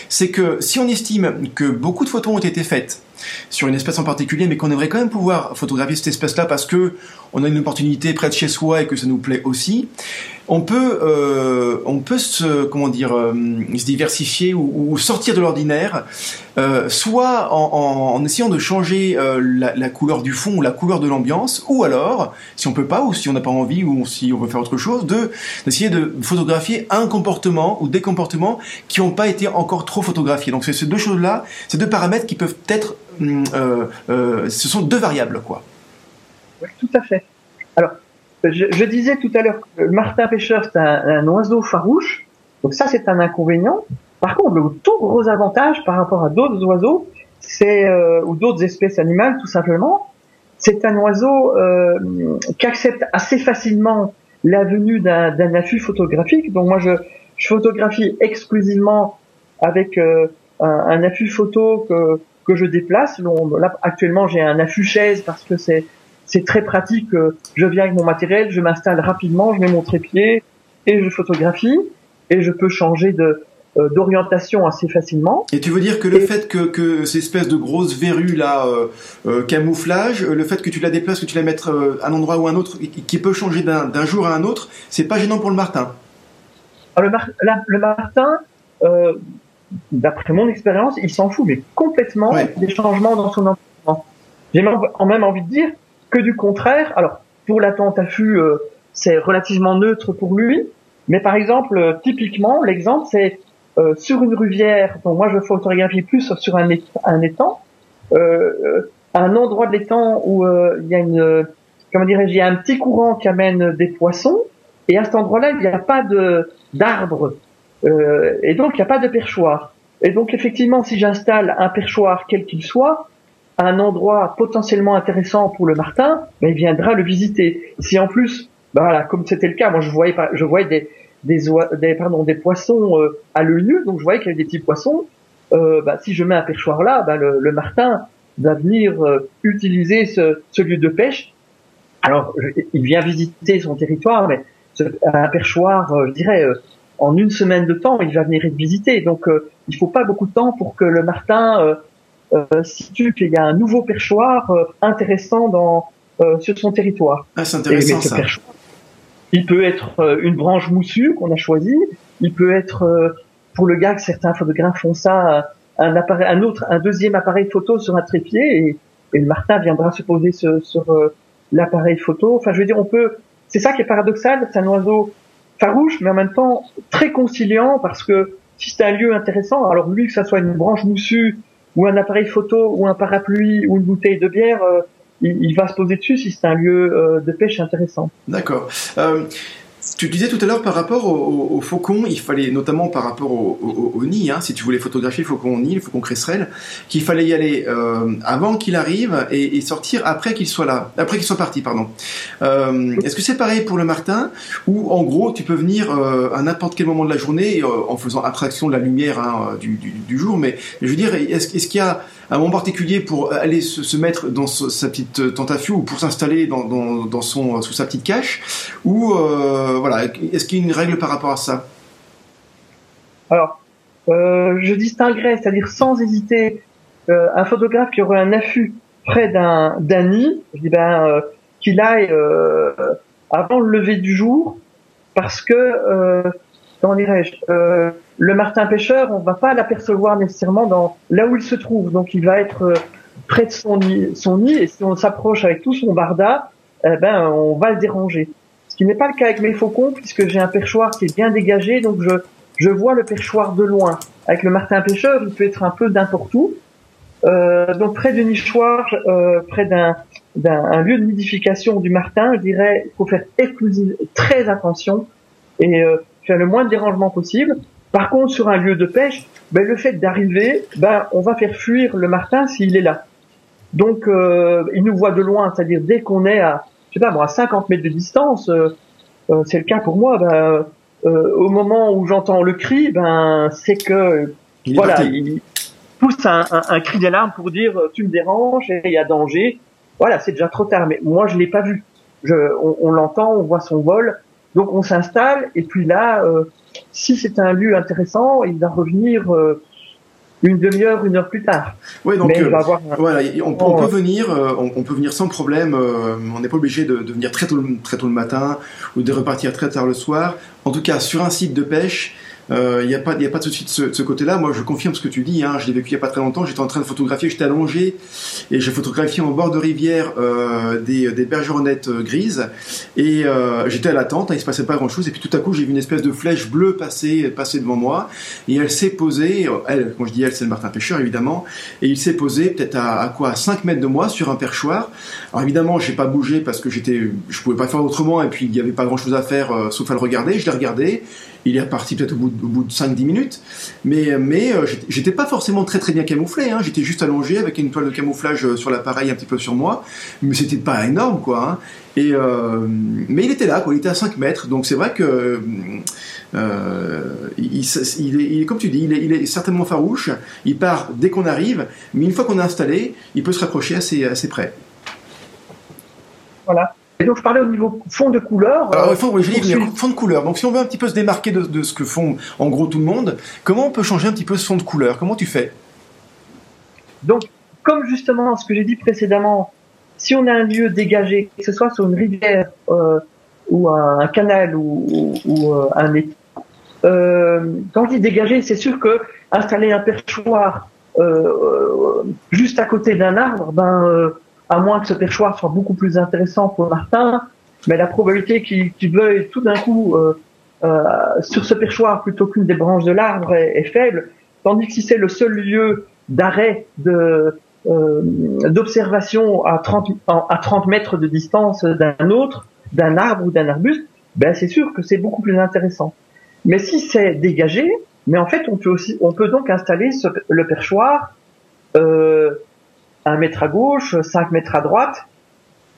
C'est que si on estime que beaucoup de photos ont été faites sur une espèce en particulier, mais qu'on aimerait quand même pouvoir photographier cette espèce-là parce que on a une opportunité près de chez soi et que ça nous plaît aussi, on peut, euh, on peut se, comment dire, euh, se diversifier ou, sortir de l'ordinaire, euh, soit en, essayant de changer la, couleur du fond ou la couleur de l'ambiance, ou alors, si on peut pas, ou si on n'a pas envie, ou si on veut faire autre chose, de d'essayer de photographier un comportement ou des comportements qui n'ont pas été encore trop photographiés. Donc c'est ces deux choses-là, ces deux paramètres qui peuvent être, hum, ce sont deux variables, quoi. Tout à fait. Alors, je, disais tout à l'heure martin pêcheur, c'est un, oiseau farouche. Donc ça, c'est un inconvénient. Par contre, le tout gros avantage par rapport à d'autres oiseaux, c'est euh, ou d'autres espèces animales, tout simplement, c'est un oiseau euh, qui accepte assez facilement la venue d'un affût photographique. Donc moi, je, je photographie exclusivement avec euh, un, un, affût photo que, que je déplace. là, actuellement, j'ai un affût chaise parce que c'est c'est très pratique. Je viens avec mon matériel, je m'installe rapidement, je mets mon trépied et je photographie et je peux changer de euh, d'orientation assez facilement. Et tu veux dire que le fait que, que ces espèces de grosses verrues là euh, euh camouflage, le fait que tu la déplaces, que tu la mettes à un endroit ou à un autre, qui peut changer d'un jour à un autre, c'est pas gênant pour le martin. le, le, martin, d'après mon expérience, il s'en fout mais complètement des changements dans son environnement. J'ai même envie de dire que du contraire. Alors, pour l'attente affût, euh, c'est relativement neutre pour lui. Mais par exemple, euh, typiquement, l'exemple, c'est euh, sur une rivière. Donc moi, je photographie plus sur un, étang. un endroit de l'étang où il y a une, comment dirais-je, il y a un petit courant qui amène des poissons. Et à cet endroit-là, il n'y a pas de d'arbres. et donc, il n'y a pas de perchoir. Et donc, effectivement, si j'installe un perchoir, quel qu'il soit, un endroit potentiellement intéressant pour le martin, ben, il viendra le visiter. Si en plus, ben voilà, comme c'était le cas, moi je voyais, je voyais des, des, des, pardon, des poissons euh, à l'œil nu, donc je voyais qu'il y avait des petits poissons. Euh, ben, si je mets un perchoir là, ben, le, le, martin va venir euh, utiliser ce, ce, lieu de pêche. Alors, il vient visiter son territoire, mais ce, un perchoir, euh, je dirais, en une semaine de temps, il va venir être visité. Donc, il faut pas beaucoup de temps pour que le martin euh, situe qu'il y a un nouveau perchoir euh, intéressant dans euh, sur son territoire. Ah, c'est intéressant ça. Il peut être une branche moussue qu'on a choisie. Il peut être pour le gars que certains photographes font ça un appareil, un autre, un deuxième appareil photo sur un trépied et, et le Martin viendra se poser sur, sur l'appareil photo. Enfin, je veux dire, on peut. C'est ça qui est paradoxal. C'est un oiseau farouche, mais en même temps très conciliant parce que si c'est un lieu intéressant, alors lui que ça soit une branche moussue ou un appareil photo ou un parapluie ou une bouteille de bière, il, va se poser dessus si c'est un lieu euh, de pêche intéressant. D'accord. Euh, tu disais tout à l'heure par rapport au, au, faucon, il fallait notamment par rapport au, nid, hein, si tu voulais photographier le faucon au nid, le faucon cresserelle, qu'il fallait y aller euh, avant qu'il arrive et, sortir après qu'il soit là, après qu'il soit parti, pardon. Est-ce que c'est pareil pour le martin ou en gros tu peux venir à n'importe quel moment de la journée en faisant abstraction de la lumière hein, du, jour, mais je veux dire, est-ce est qu'il y a un moment particulier pour aller se, se mettre dans sa petite tente à ou pour s'installer dans, dans, son sous sa petite cache ou euh, voilà est-ce qu'il y a une règle par rapport à ça? Alors euh, je distinguerais c'est-à-dire sans hésiter euh, un photographe qui aurait un affût près d'un nid dis ben euh, qu'il aille euh, avant le lever du jour parce que euh, comment dirais-je le martin pêcheur, on va pas l'apercevoir nécessairement dans là où il se trouve. Donc il va être euh, près de son nid, son nid et si on s'approche avec tout son barda, eh ben on va le déranger. Ce qui n'est pas le cas avec mes faucons puisque j'ai un perchoir qui est bien dégagé, donc je je vois le perchoir de loin. Avec le martin pêcheur, il peut être un peu n'importe où. Euh, donc près du nichoir, euh, près d'un d'un lieu de nidification du martin, je dirais, il faut faire exclusive, très attention et euh, faire le moins de dérangement possible. Par contre, sur un lieu de pêche, ben, le fait d'arriver, ben, on va faire fuir le martin s'il est là. Donc, euh, il nous voit de loin, c'est-à-dire dès qu'on est à, je sais pas moi, à 50 mètres de distance, euh, euh, c'est le cas pour moi. Ben, euh, au moment où j'entends le cri, ben, c'est que il voilà, il pousse un, un, un cri d'alarme pour dire tu me déranges et il y a danger. Voilà, c'est déjà trop tard. Mais moi, je l'ai pas vu. Je, on, on l'entend, on voit son vol. Donc on s'installe et puis là, euh, si c'est un lieu intéressant, il va revenir euh, une demi-heure, une heure plus tard. Oui, donc euh, voilà, on, on peut venir, on, on, peut venir sans problème. On n'est pas obligé de, de, venir très tôt, très tôt le matin ou de repartir très tard le soir. En tout cas, sur un site de pêche, il euh, n'y a pas, il a pas de souci de ce, ce côté-là. Moi, je confirme ce que tu dis. Hein. Je l'ai vécu il y a pas très longtemps. J'étais en train de photographier, j'étais allongé et j'ai photographié en bord de rivière euh, des, des bergeronnettes euh, grises et j'étais à l'attente. Hein, il se passait pas grand-chose et puis tout à coup, j'ai vu une espèce de flèche bleue passer, passer devant moi et elle s'est posée. Elle, quand je dis elle, c'est le Martin pêcheur évidemment. Et il s'est posé peut-être à, quoi, à 5 mètres de moi sur un perchoir. Alors évidemment, j'ai pas bougé parce que j'étais, je pouvais pas faire autrement et puis il y avait pas grand-chose à faire sauf à le regarder. Je l'ai regardé il est reparti peut-être au bout, de 5-10 minutes. Mais, euh, j'étais pas forcément très très bien camouflé. Hein. J'étais juste allongé avec une toile de camouflage euh, sur l'appareil un petit peu sur moi. Mais c'était pas énorme, quoi. Hein. Euh, mais il était là. Il était à 5 mètres. Donc c'est vrai que. Est, comme tu dis, il est, il est, certainement farouche. Il part dès qu'on arrive. Mais une fois qu'on est installé, il peut se rapprocher assez, assez près. Voilà. Et donc je parlais au niveau fond de couleur. Alors, fond, oui, je venir. Fond de couleur. Donc si on veut un petit peu se démarquer de, de, ce que font en gros tout le monde, comment on peut changer un petit peu ce fond de couleur? Comment tu fais? Donc comme justement ce que j'ai dit précédemment, si on a un lieu dégagé, que ce soit sur une rivière euh, ou un, canal ou, euh, un étang, euh, quand je dis dégagé, c'est sûr que installer un perchoir euh, juste à côté d'un arbre, ben à moins que ce perchoir soit beaucoup plus intéressant pour Martin, mais la probabilité qu'il qu veuille tout d'un coup euh, euh, sur ce perchoir plutôt qu'une des branches de l'arbre est, faible, tandis que si c'est le seul lieu d'arrêt de euh, d'observation à 30 à 30 mètres de distance d'un autre, d'un arbre ou d'un arbuste, ben c'est sûr que c'est beaucoup plus intéressant. Mais si c'est dégagé, mais en fait on peut aussi on peut donc installer le perchoir un mètre à gauche, 5 mètres à droite,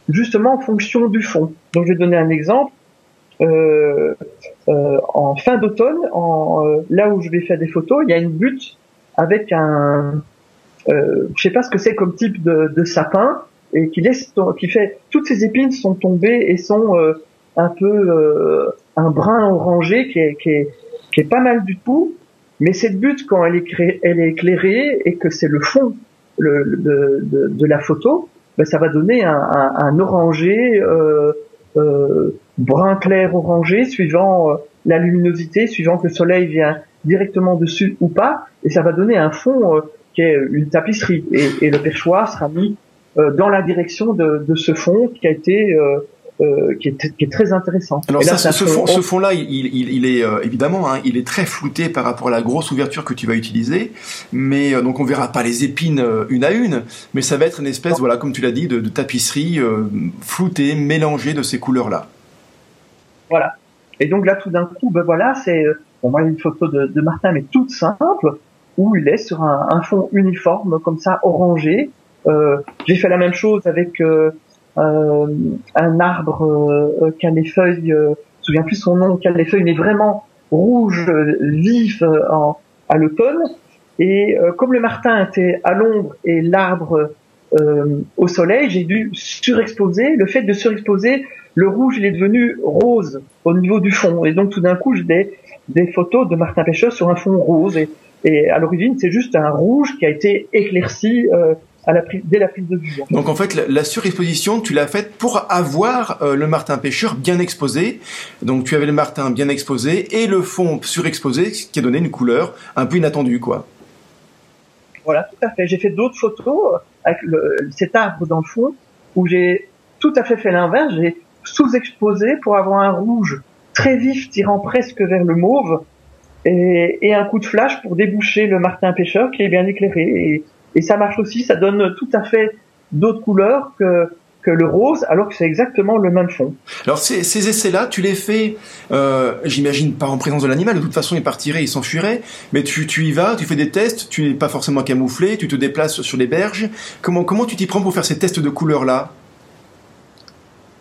justement en fonction du fond. Donc je vais donner un exemple. Euh, euh, en fin d'automne, euh, là où je vais faire des photos, il y a une butte avec un, je sais pas ce que c'est comme type de, sapin, et qui laisse, qui fait, toutes ces épines sont tombées et sont un peu un brun orangé qui est pas mal du tout. Mais cette butte, quand elle est, créée, elle est éclairée et que c'est le fond le, de, de, de, la photo, ben ça va donner un, un, un orangé euh, euh, brun clair orangé suivant euh, la luminosité, suivant que le soleil vient directement dessus ou pas, et ça va donner un fond euh, qui est une tapisserie. Et, et, le perchoir sera mis euh, dans la direction de, de, ce fond qui a été euh, qui, est, qui, est, très intéressant. Alors ça, ce, fond, ce fond-là, il, il, il, est euh, évidemment, hein, il est très flouté par rapport à la grosse ouverture que tu vas utiliser, mais euh, donc on verra pas les épines une à une, mais ça va être une espèce, voilà, comme tu l'as dit, de, de tapisserie floutée, mélangée de ces couleurs-là. Voilà. Et donc là, tout d'un coup, ben voilà, c'est, on voit une photo de, de, Martin, mais toute simple, où il est sur un, un fond uniforme, comme ça, orangé. J'ai fait la même chose avec un arbre euh, qui a les feuilles, euh, je me souviens plus son nom, qui a les feuilles, mais vraiment rouge, vif en, à l'automne. Et comme le martin était à l'ombre et l'arbre au soleil, j'ai dû surexposer. Le fait de surexposer, le rouge il est devenu rose au niveau du fond. Et donc tout d'un coup, j'ai des, des photos de Martin Pêcheur sur un fond rose. Et, et à l'origine, c'est juste un rouge qui a été éclairci euh, à la prise, dès la prise de vue. Donc en fait, la, surexposition, tu l'as faite pour avoir euh, le martin pêcheur bien exposé. Donc tu avais le martin bien exposé et le fond surexposé, ce qui a donné une couleur un peu inattendue, quoi. Voilà, tout à fait. J'ai fait d'autres photos avec le, cet arbre dans le fond où j'ai tout à fait fait l'inverse. J'ai sous-exposé pour avoir un rouge très vif tirant presque vers le mauve et, et, un coup de flash pour déboucher le martin pêcheur qui est bien éclairé. Et et ça marche aussi, ça donne tout à fait d'autres couleurs que que le rose, alors que c'est exactement le même fond. Alors ces, ces essais-là, tu les fais, euh, j'imagine pas en présence de l'animal. De toute façon, il partirait, il s'enfuirait. Mais tu, tu y vas, tu fais des tests. Tu n'es pas forcément camouflé. Tu te déplaces sur les berges. Comment comment tu t'y prends pour faire ces tests de couleurs-là?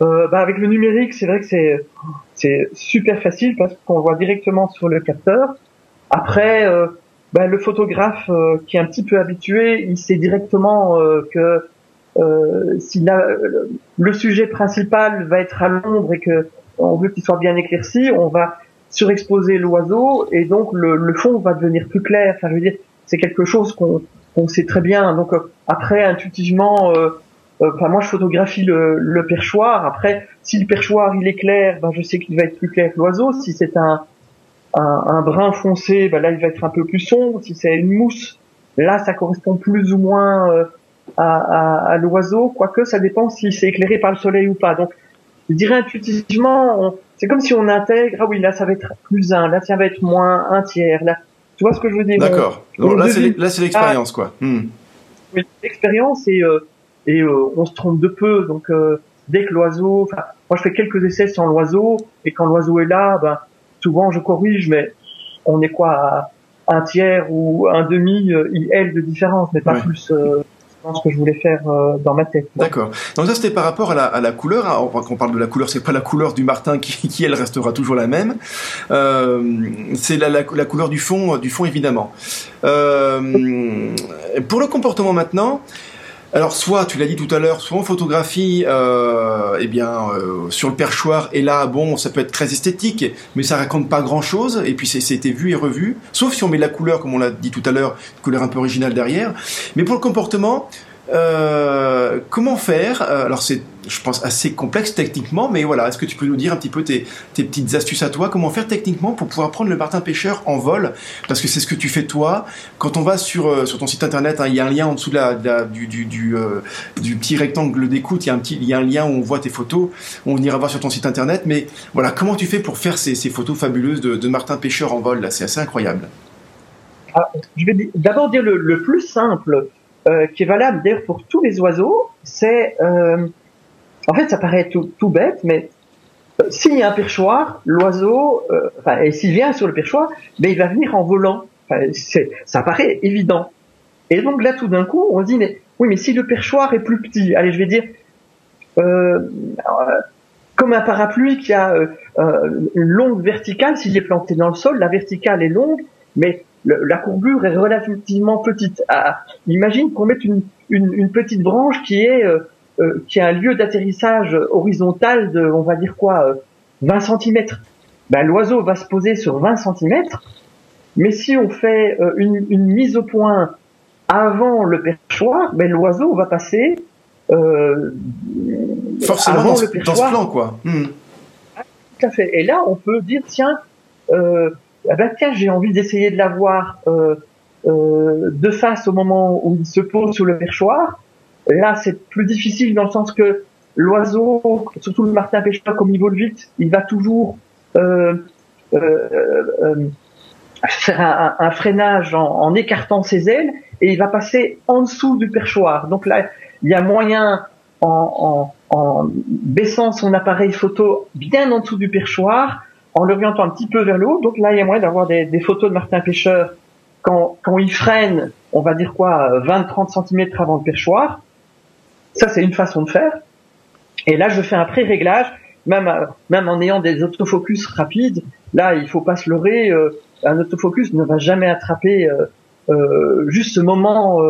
Euh, bah avec le numérique, c'est vrai que c'est c'est super facile parce qu'on voit directement sur le capteur. Après, euh, ben, le photographe euh, qui est un petit peu habitué, il sait directement euh, que euh, si le sujet principal va être à l'ombre et que on veut qu'il soit bien éclairci, on va surexposer l'oiseau et donc le, le, fond va devenir plus clair. Enfin, je veux dire, c'est quelque chose qu'on qu'on sait très bien. Donc après, intuitivement, enfin moi je photographie le, le, perchoir. Après, si le perchoir il est clair, ben je sais qu'il va être plus clair que l'oiseau. Si c'est un un, un brun foncé, bah là il va être un peu plus sombre. Si c'est une mousse, là ça correspond plus ou moins euh, à, à, à l'oiseau, quoique ça dépend si c'est éclairé par le soleil ou pas. Donc je dirais intuitivement, c'est comme si on intègre, ah oui là ça va être plus un, là ça va être moins un tiers. Là, tu vois ce que je veux dire? D'accord. Là c'est l'expérience quoi. Hmm. Oui, l'expérience et euh, et euh, on se trompe de peu. Donc dès que l'oiseau, enfin moi je fais quelques essais sans l'oiseau et quand l'oiseau est là, ben souvent je corrige, mais on est quoi à un tiers ou un demi euh, IL de différence, mais pas plus. Euh, ce que je voulais faire euh, dans ma tête. D'accord. Donc ça c'était par rapport à la, à la couleur. Hein. Quand on parle de la couleur, c'est pas la couleur du Martin qui, qui elle restera toujours la même. Euh, c'est la, la, la, couleur du fond, du fond évidemment. Euh, pour le comportement maintenant, alors soit, tu l'as dit tout à l'heure, soit en photographie, euh, eh bien, euh, sur le perchoir, et là, bon, ça peut être très esthétique, mais ça raconte pas grand-chose, et puis c'était vu et revu, sauf si on met de la couleur, comme on l'a dit tout à l'heure, couleur un peu originale derrière. Mais pour le comportement, euh, comment faire? Euh, Alors c'est, je pense, assez complexe techniquement, mais voilà, est-ce que tu peux nous dire un petit peu tes, tes, petites astuces à toi? Comment faire techniquement pour pouvoir prendre le martin pêcheur en vol? Parce que c'est ce que tu fais toi. Quand on va sur, euh, sur ton site internet, hein, il y a un lien en dessous de la, du, du, petit rectangle d'écoute, il y, a un y a un lien où on voit tes photos, on ira voir sur ton site internet, mais voilà, comment tu fais pour faire ces, photos fabuleuses de, de martin pêcheur en vol là? C'est assez incroyable. Ah, je vais d'abord dire le, le plus simple euh, qui est valable d'ailleurs pour tous les oiseaux, c'est, euh, en fait, ça paraît tout, bête, mais euh, s'il y a un perchoir, l'oiseau, euh, enfin, et s'il vient sur le perchoir, ben il va venir en volant. Enfin, ça paraît évident. Et donc là, tout d'un coup, on se dit, mais oui, mais si le perchoir est plus petit, allez, je vais dire, euh, comme un parapluie qui a une longue verticale, s'il est planté dans le sol, la verticale est longue, mais la courbure est relativement petite. Ah, imagine qu'on mette une, une, une, petite branche qui est euh, euh, qui a un lieu d'atterrissage horizontal de, on va dire quoi, 20 euh, cm. Ben, l'oiseau va se poser sur 20 cm, mais si on fait une, une, mise au point avant le perchoir, ben, l'oiseau va passer forcément avant dans, le perchoir. dans ce plan, quoi. Hmm. Tout à fait. Et là, on peut dire, tiens, euh, ah ben tiens, j'ai envie d'essayer de l'avoir euh, euh, de face au moment où il se pose sous le perchoir. Là, c'est plus difficile dans le sens que l'oiseau, surtout le martin pêcheur, comme il vole vite, il va toujours euh, euh, faire un, un freinage en, en, écartant ses ailes et il va passer en dessous du perchoir. Donc là, il y a moyen en, en, en baissant son appareil photo bien en dessous du perchoir, en l'orientant un petit peu vers le haut. Donc là, il y a moyen d'avoir des, photos de martin pêcheur quand, quand il freine, on va dire quoi, 20-30 cm avant le perchoir. Ça, c'est une façon de faire. Et là, je fais un pré-réglage, même, même en ayant des autofocus rapides. Là, il faut pas se leurrer. Euh, un autofocus ne va jamais attraper euh, euh, juste ce moment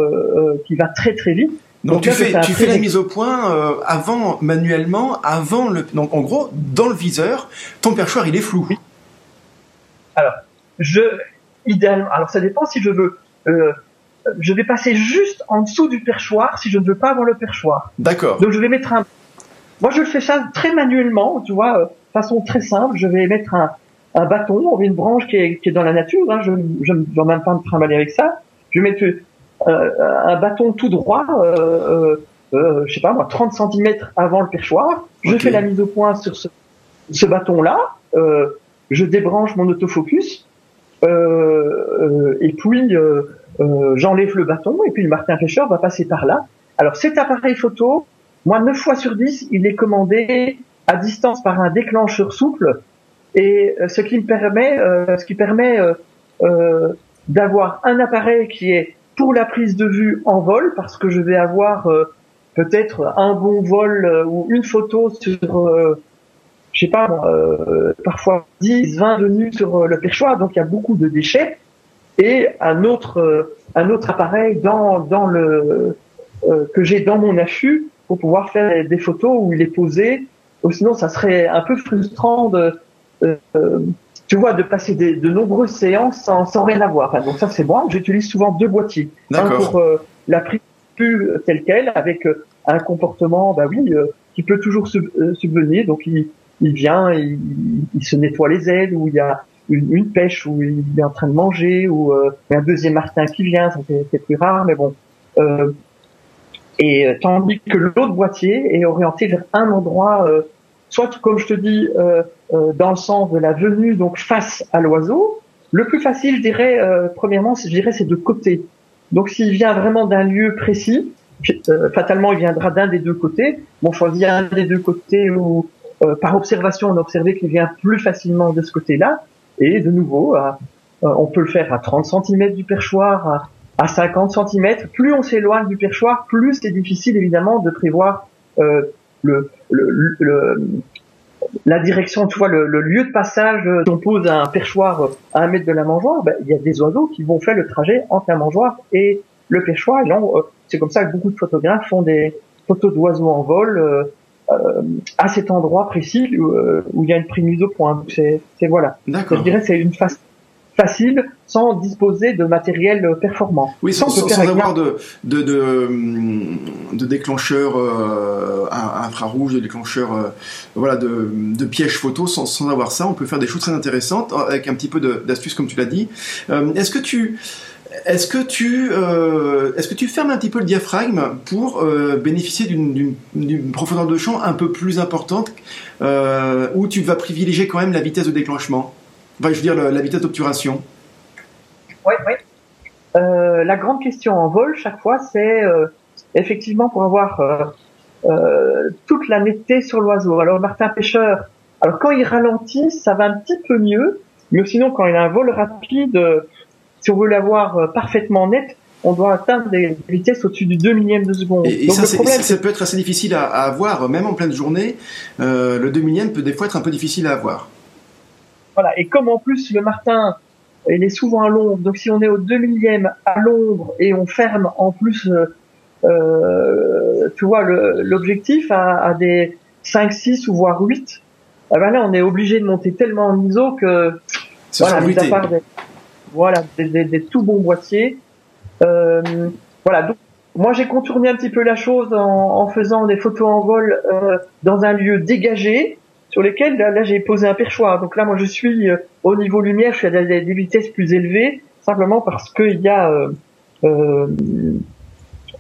qui va très très vite. Donc, donc tu, là, fais, tu fais la mise au point euh, avant manuellement, avant le. Donc en gros, dans le viseur, ton perchoir il est flou. Oui. Alors, je idéalement. Alors ça dépend si je veux. Euh, je vais passer juste en dessous du perchoir si je ne veux pas avoir le perchoir. D'accord. Donc je vais mettre un. Moi je le fais ça très manuellement, tu vois, euh, façon très simple. Je vais mettre un, un bâton, une branche qui est, qui est dans la nature. Hein, je ne vais même pas me trimballer avec ça. Je vais mettre un bâton tout droit, euh, euh, je sais pas moi, 30 cm avant le perchoir. Je okay. fais la mise au point sur ce, ce bâton-là. je débranche mon autofocus. et puis euh, j'enlève le bâton et puis le martin pêcheur va passer par là. Alors cet appareil photo, moi 9 fois sur 10, il est commandé à distance par un déclencheur souple et euh, ce qui me permet, euh, ce qui permet euh, d'avoir un appareil qui est pour la prise de vue en vol parce que je vais avoir peut-être un bon vol ou une photo sur je sais pas, parfois 10, 20 venues sur le perchoir, donc il y a beaucoup de déchets et un autre euh, un autre appareil dans dans le euh, que j'ai dans mon affût pour pouvoir faire des photos où il est posé. Ou sinon, ça serait un peu frustrant de euh, tu vois de passer des, de nombreuses séances sans, sans rien avoir. Enfin, donc ça c'est bon. J'utilise souvent deux boîtiers. Un pour euh, la prise telle quelle avec un comportement, bah oui, qui peut toujours sub, subvenir. Donc il, il vient, il, il, se nettoie les ailes, ou il y a une, une, pêche où il est en train de manger ou euh, un deuxième martin qui vient, c'est plus rare, mais bon. Euh, et euh, tandis que l'autre boîtier est orienté vers un endroit, euh, soit comme je te dis, euh, euh, dans le sens de la venue, donc face à l'oiseau. Le plus facile, je dirais, premièrement, je dirais, c'est de côté. Donc s'il vient vraiment d'un lieu précis, fatalement il viendra d'un des deux côtés. Bon, choisit un des deux côtés où par observation on a observé qu'il vient plus facilement de ce côté-là. Et de nouveau, à, on peut le faire à 30 cm du perchoir, à, à 50 cm. Plus on s'éloigne du perchoir, plus c'est difficile évidemment de prévoir euh, le, le, le, la direction, tu vois, le, le lieu de passage. Si on pose un perchoir à un mètre de la mangeoire, ben, il y a des oiseaux qui vont faire le trajet entre la mangeoire et le perchoir. Et donc, c'est comme ça que beaucoup de photographes font des photos d'oiseaux en vol. Euh, euh, à cet endroit précis où, euh, où, il y a une prise au point. C'est voilà. Je dirais c'est une face facile sans disposer de matériel performant. Oui, sans, sans, sans avoir de, de, de, de déclencheur euh, infrarouge, de déclencheur euh, voilà, de, de piège photo, sans, sans avoir ça, on peut faire des choses très intéressantes avec un petit peu d'astuces comme tu l'as dit. Euh, Est-ce que tu est-ce que tu euh, est-ce que tu fermes un petit peu le diaphragme pour euh, bénéficier d'une profondeur de champ un peu plus importante euh, ou tu vas privilégier quand même la vitesse de déclenchement? Enfin, je veux dire vitesse d'obturation. Oui, oui. Euh, la grande question en vol chaque fois, c'est euh, effectivement pour avoir euh, toute la netteté sur l'oiseau. Alors Martin Pêcheur, alors quand il ralentit, ça va un petit peu mieux, mais sinon quand il a un vol rapide si on veut l'avoir parfaitement net, on doit atteindre des vitesses au-dessus du 2 millième de seconde. Et, et Donc ça, problème, ça peut être assez difficile à, à, avoir, même en pleine journée. Le 2 millième peut des fois être un peu difficile à avoir. Voilà, et comme en plus le martin, il est souvent à l'ombre, donc si on est au 2 millième à l'ombre et on ferme en plus, euh, euh, tu vois, l'objectif à, à, des 5, 6 ou voire 8, eh ben là on est obligé de monter tellement en ISO que... Voilà, mis à part des, voilà, des, des, des, tout bons boîtiers. Euh, voilà, donc moi j'ai contourné un petit peu la chose en, en faisant des photos en vol euh, dans un lieu dégagé sur lesquels là, j'ai posé un perchoir. Donc là moi je suis euh, au niveau lumière, je suis à des, vitesses plus élevées simplement parce qu'il y a euh, euh,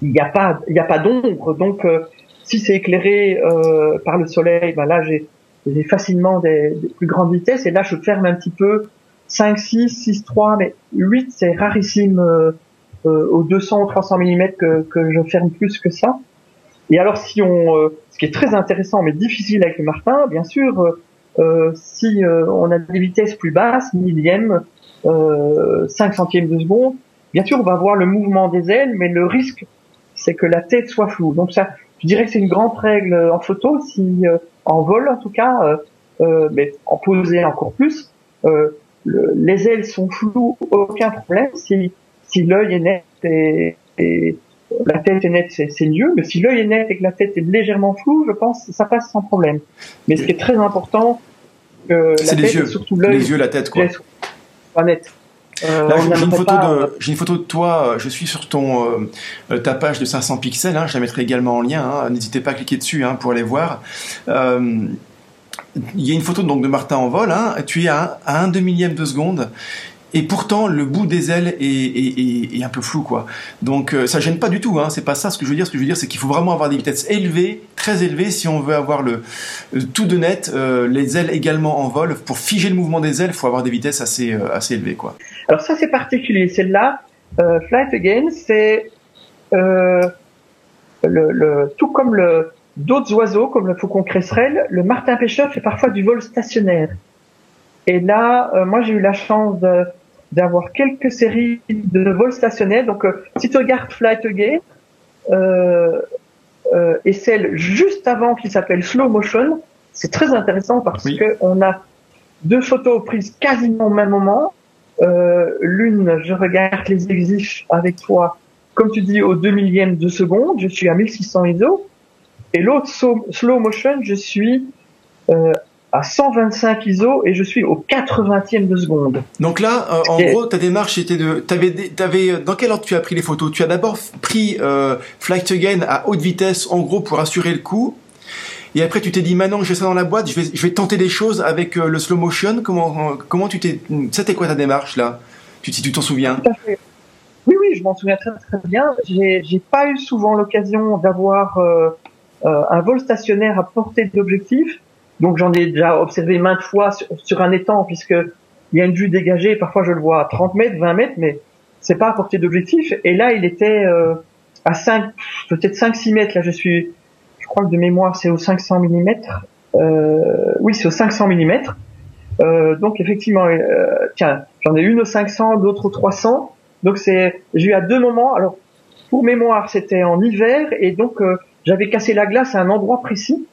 il n'y a pas il y a pas d'ombre donc si c'est éclairé par le soleil, ben là j'ai facilement des, des, plus grandes vitesses et là je ferme un petit peu 5, 6, 6, 3, mais 8 c'est rarissime euh, aux 200 ou 300 mm que, que, je ferme plus que ça. Et alors si on, euh, ce qui est très intéressant mais difficile avec le Martin, bien sûr, euh, si on a des vitesses plus basses, millième, 5 centièmes de seconde, bien sûr on va voir le mouvement des ailes, mais le risque c'est que la tête soit floue. Donc ça, je dirais que c'est une grande règle en photo, si en vol en tout cas, mais en posé encore plus. les ailes sont floues, aucun problème. Si si l'œil est net et, la tête est nette, c'est mieux. Mais si l'œil est net et que la tête est légèrement floue, je pense que ça passe sans problème. Mais ce qui est très important, la tête, les yeux, surtout l'œil, les yeux, la tête, quoi. Net. Euh, Là, j'ai une, photo de, j'ai une photo de toi. Je suis sur ton euh, ta page de 500 pixels. Hein, je la mettrai également en lien. Hein, n'hésitez pas à cliquer dessus hein, pour aller voir. Euh, il y a une photo donc de Martin en vol. Tu es à, à un demi millième de seconde et pourtant le bout des ailes est, un peu flou quoi. Donc euh, ça gêne pas du tout, hein. c'est pas ça ce que je veux dire. Ce que je veux dire c'est qu'il faut vraiment avoir des vitesses élevées, très élevées, si on veut avoir le euh, tout de net, euh, les ailes également en vol. Pour figer le mouvement des ailes, il faut avoir des vitesses assez assez élevées quoi. Alors ça c'est particulier. Celle-là, Flight Again, c'est le, le, tout comme le d'autres oiseaux comme le faucon cresserelle, le martin pêcheur fait parfois du vol stationnaire. Et là, moi j'ai eu la chance de d'avoir quelques séries de vols stationnaires. Donc, euh, si tu regardes Flight Again, euh, euh, et celle juste avant qui s'appelle Slow Motion, c'est très intéressant parce que on a deux photos prises quasiment au même moment. Euh, L'une, je regarde les exifs avec toi, comme tu dis, au 2 millième de seconde, je suis à 1600 ISO. Et l'autre, slow motion, je suis euh, à 125 ISO et je suis au 80e de seconde. Donc là, euh, en gros, ta démarche était de, t'avais, t'avais, dans quel ordre tu as pris les photos? Tu as d'abord pris euh, Flight Again à haute vitesse, en gros, pour assurer le coup. Et après, tu t'es dit, maintenant que j'ai ça dans la boîte, je vais, je vais tenter des choses avec euh, le slow motion. Comment, comment tu t'es, c'était quoi ta démarche là? Tu, si tu t'en souviens? Oui, oui, je m'en souviens très très bien. J'ai, j'ai pas eu souvent l'occasion d'avoir un vol stationnaire à portée d'objectif. Donc j'en ai déjà observé maintes fois sur, un étang, puisque il y a une vue dégagée. Parfois je le vois à 30 mètres, 20 mètres, mais c'est pas à portée d'objectif. Et là, il était euh, à 5, peut-être 5-6 mètres. Là, je suis, je crois que de mémoire, c'est au 500 mm. Euh, oui, c'est au 500 mm. Euh, donc effectivement, euh, tiens, j'en ai une au 500, d'autres au 300. Donc c'est, j'ai eu à deux moments. Alors pour mémoire, c'était en hiver et donc euh, j'avais cassé la glace à un endroit précis.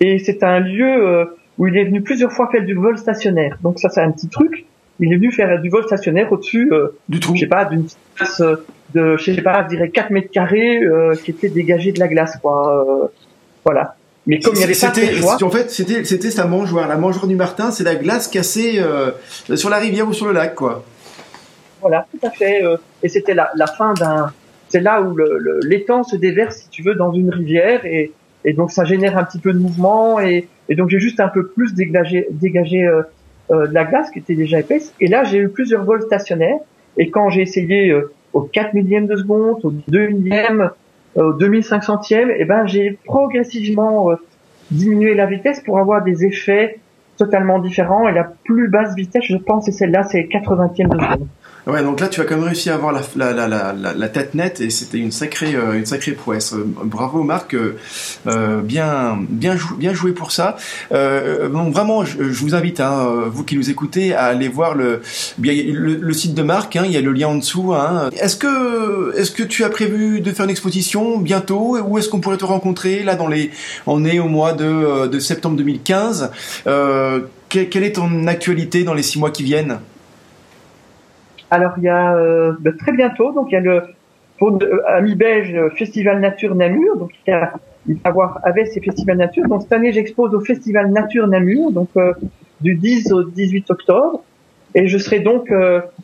Et c'est un lieu euh, où il est venu plusieurs fois faire du vol stationnaire. Donc ça, c'est un petit truc. Il est venu faire du vol stationnaire au-dessus euh, du trou. Je sais pas, d'une place euh, de, je sais pas, je dirais 4 mètres carrés qui était dégagé de la glace, quoi. voilà. Mais comme il y avait pas en fait, c'était c'était sa mangeoire, la mangeoire du Martin, c'est la glace cassée sur la rivière ou sur le lac, quoi. Voilà, tout à fait. et c'était la, la fin d'un, c'est là où l'étang le, se déverse, si tu veux, dans une rivière et et donc ça génère un petit peu de mouvement et, et donc j'ai juste un peu plus dégagé, dégagé euh, euh, de la glace qui était déjà épaisse et là j'ai eu plusieurs vols stationnaires et quand j'ai essayé euh, au 4 millième de seconde, au 2 millième, au 2500e, et ben j'ai progressivement diminué la vitesse pour avoir des effets totalement différents et la plus basse vitesse je pense c'est celle-là c'est 80e de seconde. Ouais, donc là, tu as quand même réussi à avoir la, tête nette et c'était une sacrée, euh, une sacrée prouesse. Euh, bravo, Marc. Euh, bien, bien, joué pour ça. Donc vraiment, je, vous invite, hein, vous qui nous écoutez, à aller voir le, site de Marc. Hein, il y a le lien en dessous. Hein. Est-ce que, est-ce que tu as prévu de faire une exposition bientôt ou est-ce qu'on pourrait te rencontrer là dans les, on est au mois de septembre 2015. quelle est ton actualité dans les six mois qui viennent? Alors il y a euh, ben, très bientôt, donc il y a le pour euh, Ami Belge Festival Nature Namur, donc il y a il va avoir avec ces festivals nature. Donc cette année j'expose au Festival Nature Namur, donc euh, du 10 au 18 octobre, et je serai donc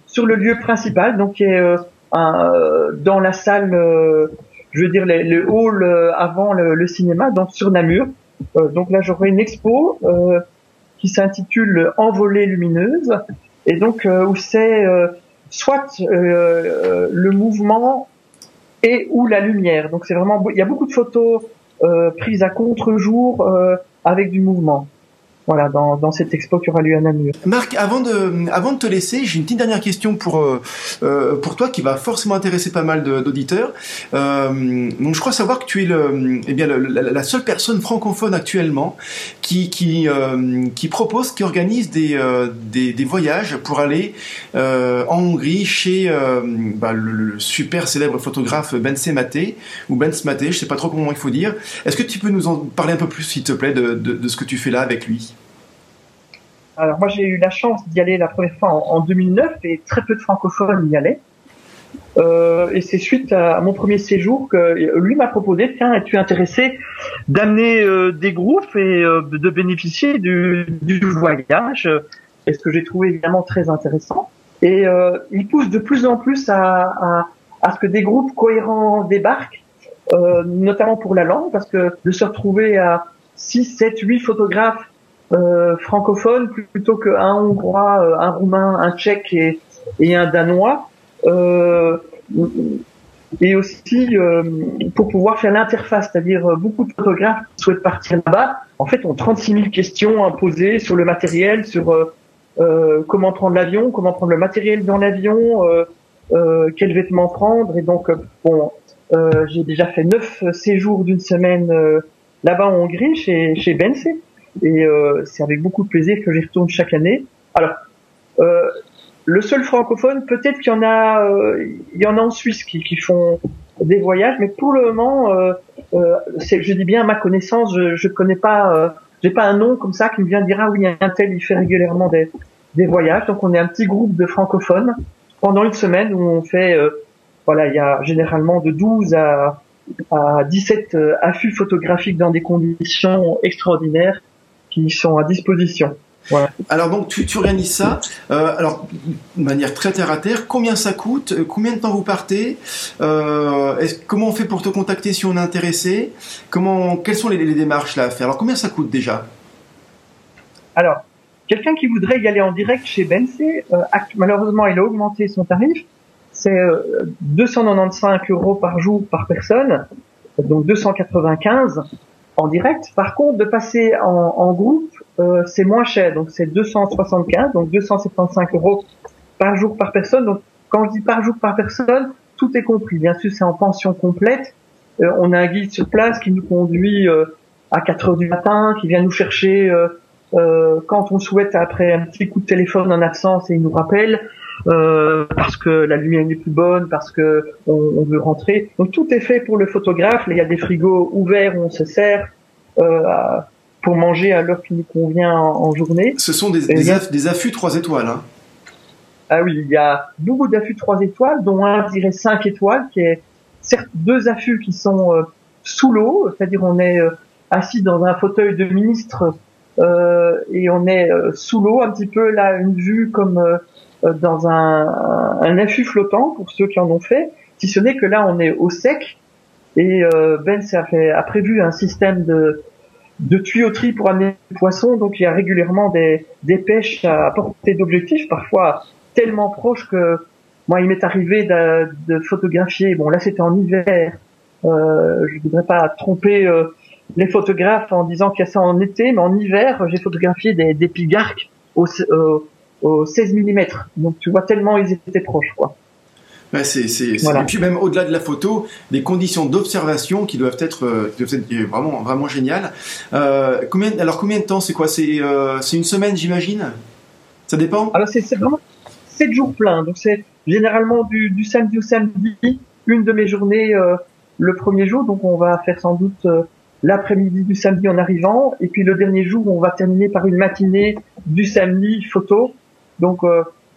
sur le lieu principal, donc qui est dans la salle, je veux dire le hall avant le, le, cinéma, donc sur Namur. donc là j'aurai une expo qui s'intitule Envolée lumineuse, et donc où c'est soit euh, euh, le mouvement et ou la lumière. Donc c'est vraiment, il y a beaucoup de photos prises à contre-jour avec du mouvement voilà, dans, dans cette expo qui aura lieu à Namur. Marc, avant de, avant de te laisser, j'ai une petite dernière question pour, euh, euh pour toi qui va forcément intéresser pas mal d'auditeurs. Euh, donc, je crois savoir que tu es le, eh bien, la, seule personne francophone actuellement qui, qui, euh, qui propose, qui organise des, euh, des, des, voyages pour aller euh, en Hongrie chez bah, le, super célèbre photographe Ben Maté, ou Ben Maté, je sais pas trop comment il faut dire. Est-ce que tu peux nous en parler un peu plus, s'il te plaît, de, de, de ce que tu fais là avec lui? Alors moi j'ai eu la chance d'y aller la première fois en, 2009 et très peu de francophones y allaient. Euh, et c'est suite à, mon premier séjour que lui m'a proposé, tiens, es-tu intéressé d'amener euh, des groupes et euh, de bénéficier du, voyage? Et ce que j'ai trouvé évidemment très intéressant. Et euh, il pousse de plus en plus à ce que des groupes cohérents débarquent, notamment pour la langue, parce que de se retrouver à 6, 7, 8 photographes euh, francophone plutôt qu'un hongrois, euh, un roumain, un tchèque et, et un danois. Euh, et aussi euh, pour pouvoir faire l'interface, c'est-à-dire beaucoup de photographes qui souhaitent partir là-bas, en fait, ont 36 000 questions à poser sur le matériel, sur euh, comment prendre l'avion, comment prendre le matériel dans l'avion, euh, quels vêtements prendre. Et donc, bon, j'ai déjà fait neuf séjours d'une semaine là-bas en Hongrie chez chez Bense et euh, c'est avec beaucoup de plaisir que j'y retourne chaque année. Alors, euh, le seul francophone, peut-être qu'il y en a, euh, il y en a en Suisse qui, qui, font des voyages, mais pour le moment, euh, euh je dis bien à ma connaissance, je, je connais pas, j'ai pas un nom comme ça qui me vient dire ah oui un tel il fait régulièrement des, des voyages. Donc on est un petit groupe de francophones pendant une semaine où on fait, voilà, il y a généralement de 12 à à 17 affûts photographiques dans des conditions extraordinaires qui sont à disposition. Alors donc tu, tu organises ça. Euh, alors de manière très terre à terre, combien ça coûte? Combien de temps vous partez? Euh, Comment on fait pour te contacter si on est intéressé? Comment Quelles sont les, démarches là à faire? Alors combien ça coûte déjà? Alors quelqu'un qui voudrait y aller en direct chez Bense, euh, malheureusement il a augmenté son tarif. C'est 295 euros par jour par personne, donc 295 en direct. Par contre, de passer en, groupe, euh, c'est moins cher. Donc c'est 275, donc 275 euros par jour par personne. Donc quand je dis par jour par personne, tout est compris. Bien sûr, c'est en pension complète. Euh, on a un guide sur place qui nous conduit euh, à 4 heures du matin, qui vient nous chercher quand on souhaite après un petit coup de téléphone en absence et il nous rappelle. Parce que la lumière n'est plus bonne, parce que on, veut rentrer. Donc tout est fait pour le photographe. Il y a des frigos ouverts où on se sert pour manger à l'heure qui nous convient en, journée. Ce sont des, des, affûts 3 étoiles. Hein. Ah oui, il y a beaucoup d'affûts 3 étoiles, dont un, je dirais, 5 étoiles, qui est certes deux affûts qui sont euh, sous l'eau, c'est-à-dire on est euh, assis dans un fauteuil de ministre euh, et on est euh, sous l'eau, un petit peu là, une vue comme dans un, un, affût flottant, pour ceux qui en ont fait, si ce n'est que là on est au sec, et Ben a, a prévu un système de tuyauterie pour amener le poisson, donc il y a régulièrement des, pêches à portée d'objectif, parfois tellement proches que moi il m'est arrivé de, de, photographier, bon là c'était en hiver, euh, je voudrais pas tromper euh, les photographes en disant qu'il y a ça en été, mais en hiver j'ai photographié des, pigarques euh, au 16 mm, donc tu vois tellement ils étaient proches quoi. Ouais, c'est, c'est, Et puis même au-delà de la photo, des conditions d'observation qui doivent être, euh, qui doivent être vraiment, vraiment géniales. Euh, combien, alors combien de temps c'est quoi? C'est, euh, c'est une semaine j'imagine? Ça dépend? Alors c'est, c'est vraiment 7 jours pleins. Donc c'est généralement du, du samedi au samedi, une de mes journées euh, le premier jour. Donc on va faire sans doute l'après-midi du samedi en arrivant. Et puis le dernier jour, on va terminer par une matinée du samedi photo. Donc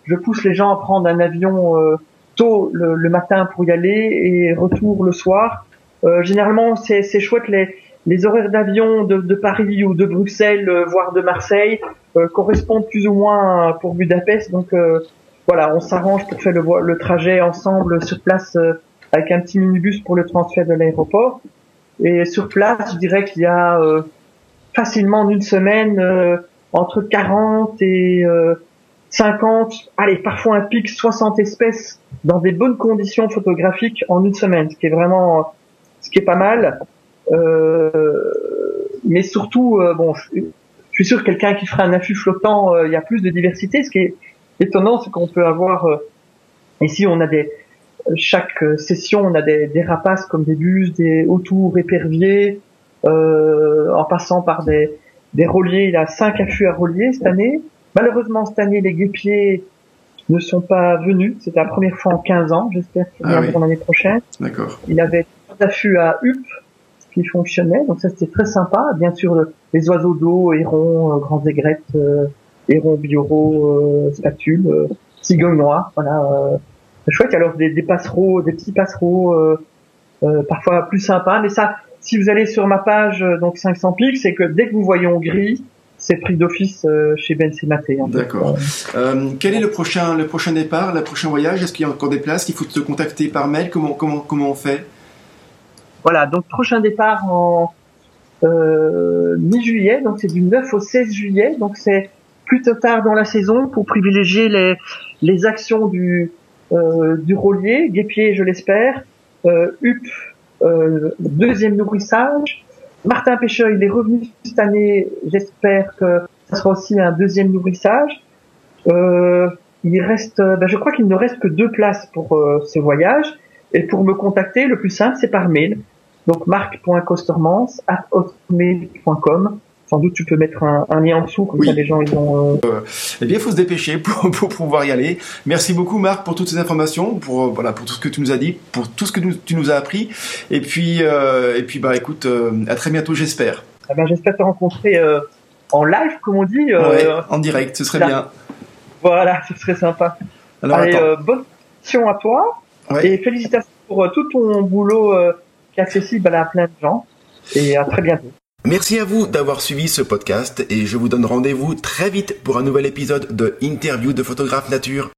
je pousse les gens à prendre un avion le, matin pour y aller et retour le soir. Euh, généralement, c'est chouette les, les horaires d'avion de, de, Paris ou de Bruxelles, euh, voire de Marseille, euh, correspondent plus ou moins pour Budapest. Donc voilà, on s'arrange pour faire le, le, trajet ensemble sur place avec un petit minibus pour le transfert de l'aéroport. Et sur place, je dirais qu'il y a facilement en une semaine entre 40 et 50, allez, parfois un pic 60 espèces dans des bonnes conditions photographiques en une semaine, ce qui est vraiment, ce qui est pas mal. mais surtout, bon, je, suis sûr que quelqu'un qui fera un affût flottant, il y a plus de diversité. Ce qui est étonnant, c'est qu'on peut avoir ici, on a des chaque session, on a des, des rapaces comme des bus, des autours éperviers, en passant par des des reliers. Il a cinq affûts à relier cette année. Malheureusement, cette année, les guépiers ne sont pas venus. C'était la première fois en 15 ans. J'espère qu'ils ah viendront l'année prochaine. D'accord. Il avait trois affûts à huppe qui fonctionnaient. Donc ça, c'était très sympa. Bien sûr, les oiseaux d'eau, hérons, euh, grands aigrettes, euh, hérons bioraux, euh, spatules, euh, cigognes noires. Voilà. C'est chouette. Alors des, des passereaux, des petits passereaux, parfois plus sympas. Mais ça, si vous allez sur ma page, donc 500 pics, c'est que dès que vous voyez en gris, c'est pris d'office euh, chez Ben Maté. D'accord. Euh, quel est le prochain, le prochain départ, le prochain voyage? Est-ce qu'il y a encore des places Il faut te contacter par mail? Comment, comment, comment on fait? Voilà, donc prochain départ en euh, mi-juillet, donc c'est du 9 au 16 juillet, donc c'est plutôt tard dans la saison pour privilégier les, les actions du, euh, du roulier, guépier je l'espère, euh, UP, euh, deuxième nourrissage, Martin Pêcheur, il est revenu cette année. J'espère que ce sera aussi un deuxième nourrissage. Euh, il reste, ben je crois qu'il ne reste que deux places pour euh, ce voyage. Et pour me contacter, le plus simple, c'est par mail. Donc marc.costermans@hotmail.com sans doute tu peux mettre un, lien en dessous, comme ça les gens ils ont. Euh... euh eh bien, il faut se dépêcher <laughs> pour, pour, pouvoir y aller. Merci beaucoup, Marc, pour toutes ces informations, pour euh, voilà, pour tout ce que tu nous as dit, pour tout ce que tu nous as appris. Et puis, euh, et puis, bah, écoute, euh, à très bientôt, j'espère. Eh ben, j'espère te rencontrer en live, comme on dit. Ouais, en direct, ce serait bien. Voilà, ce serait sympa. Alors, Allez, bonne question à toi et félicitations pour tout ton boulot qui est accessible à plein de gens. Et à très bientôt. Merci à vous d'avoir suivi ce podcast et je vous donne rendez-vous très vite pour un nouvel épisode de Interview de photographe nature.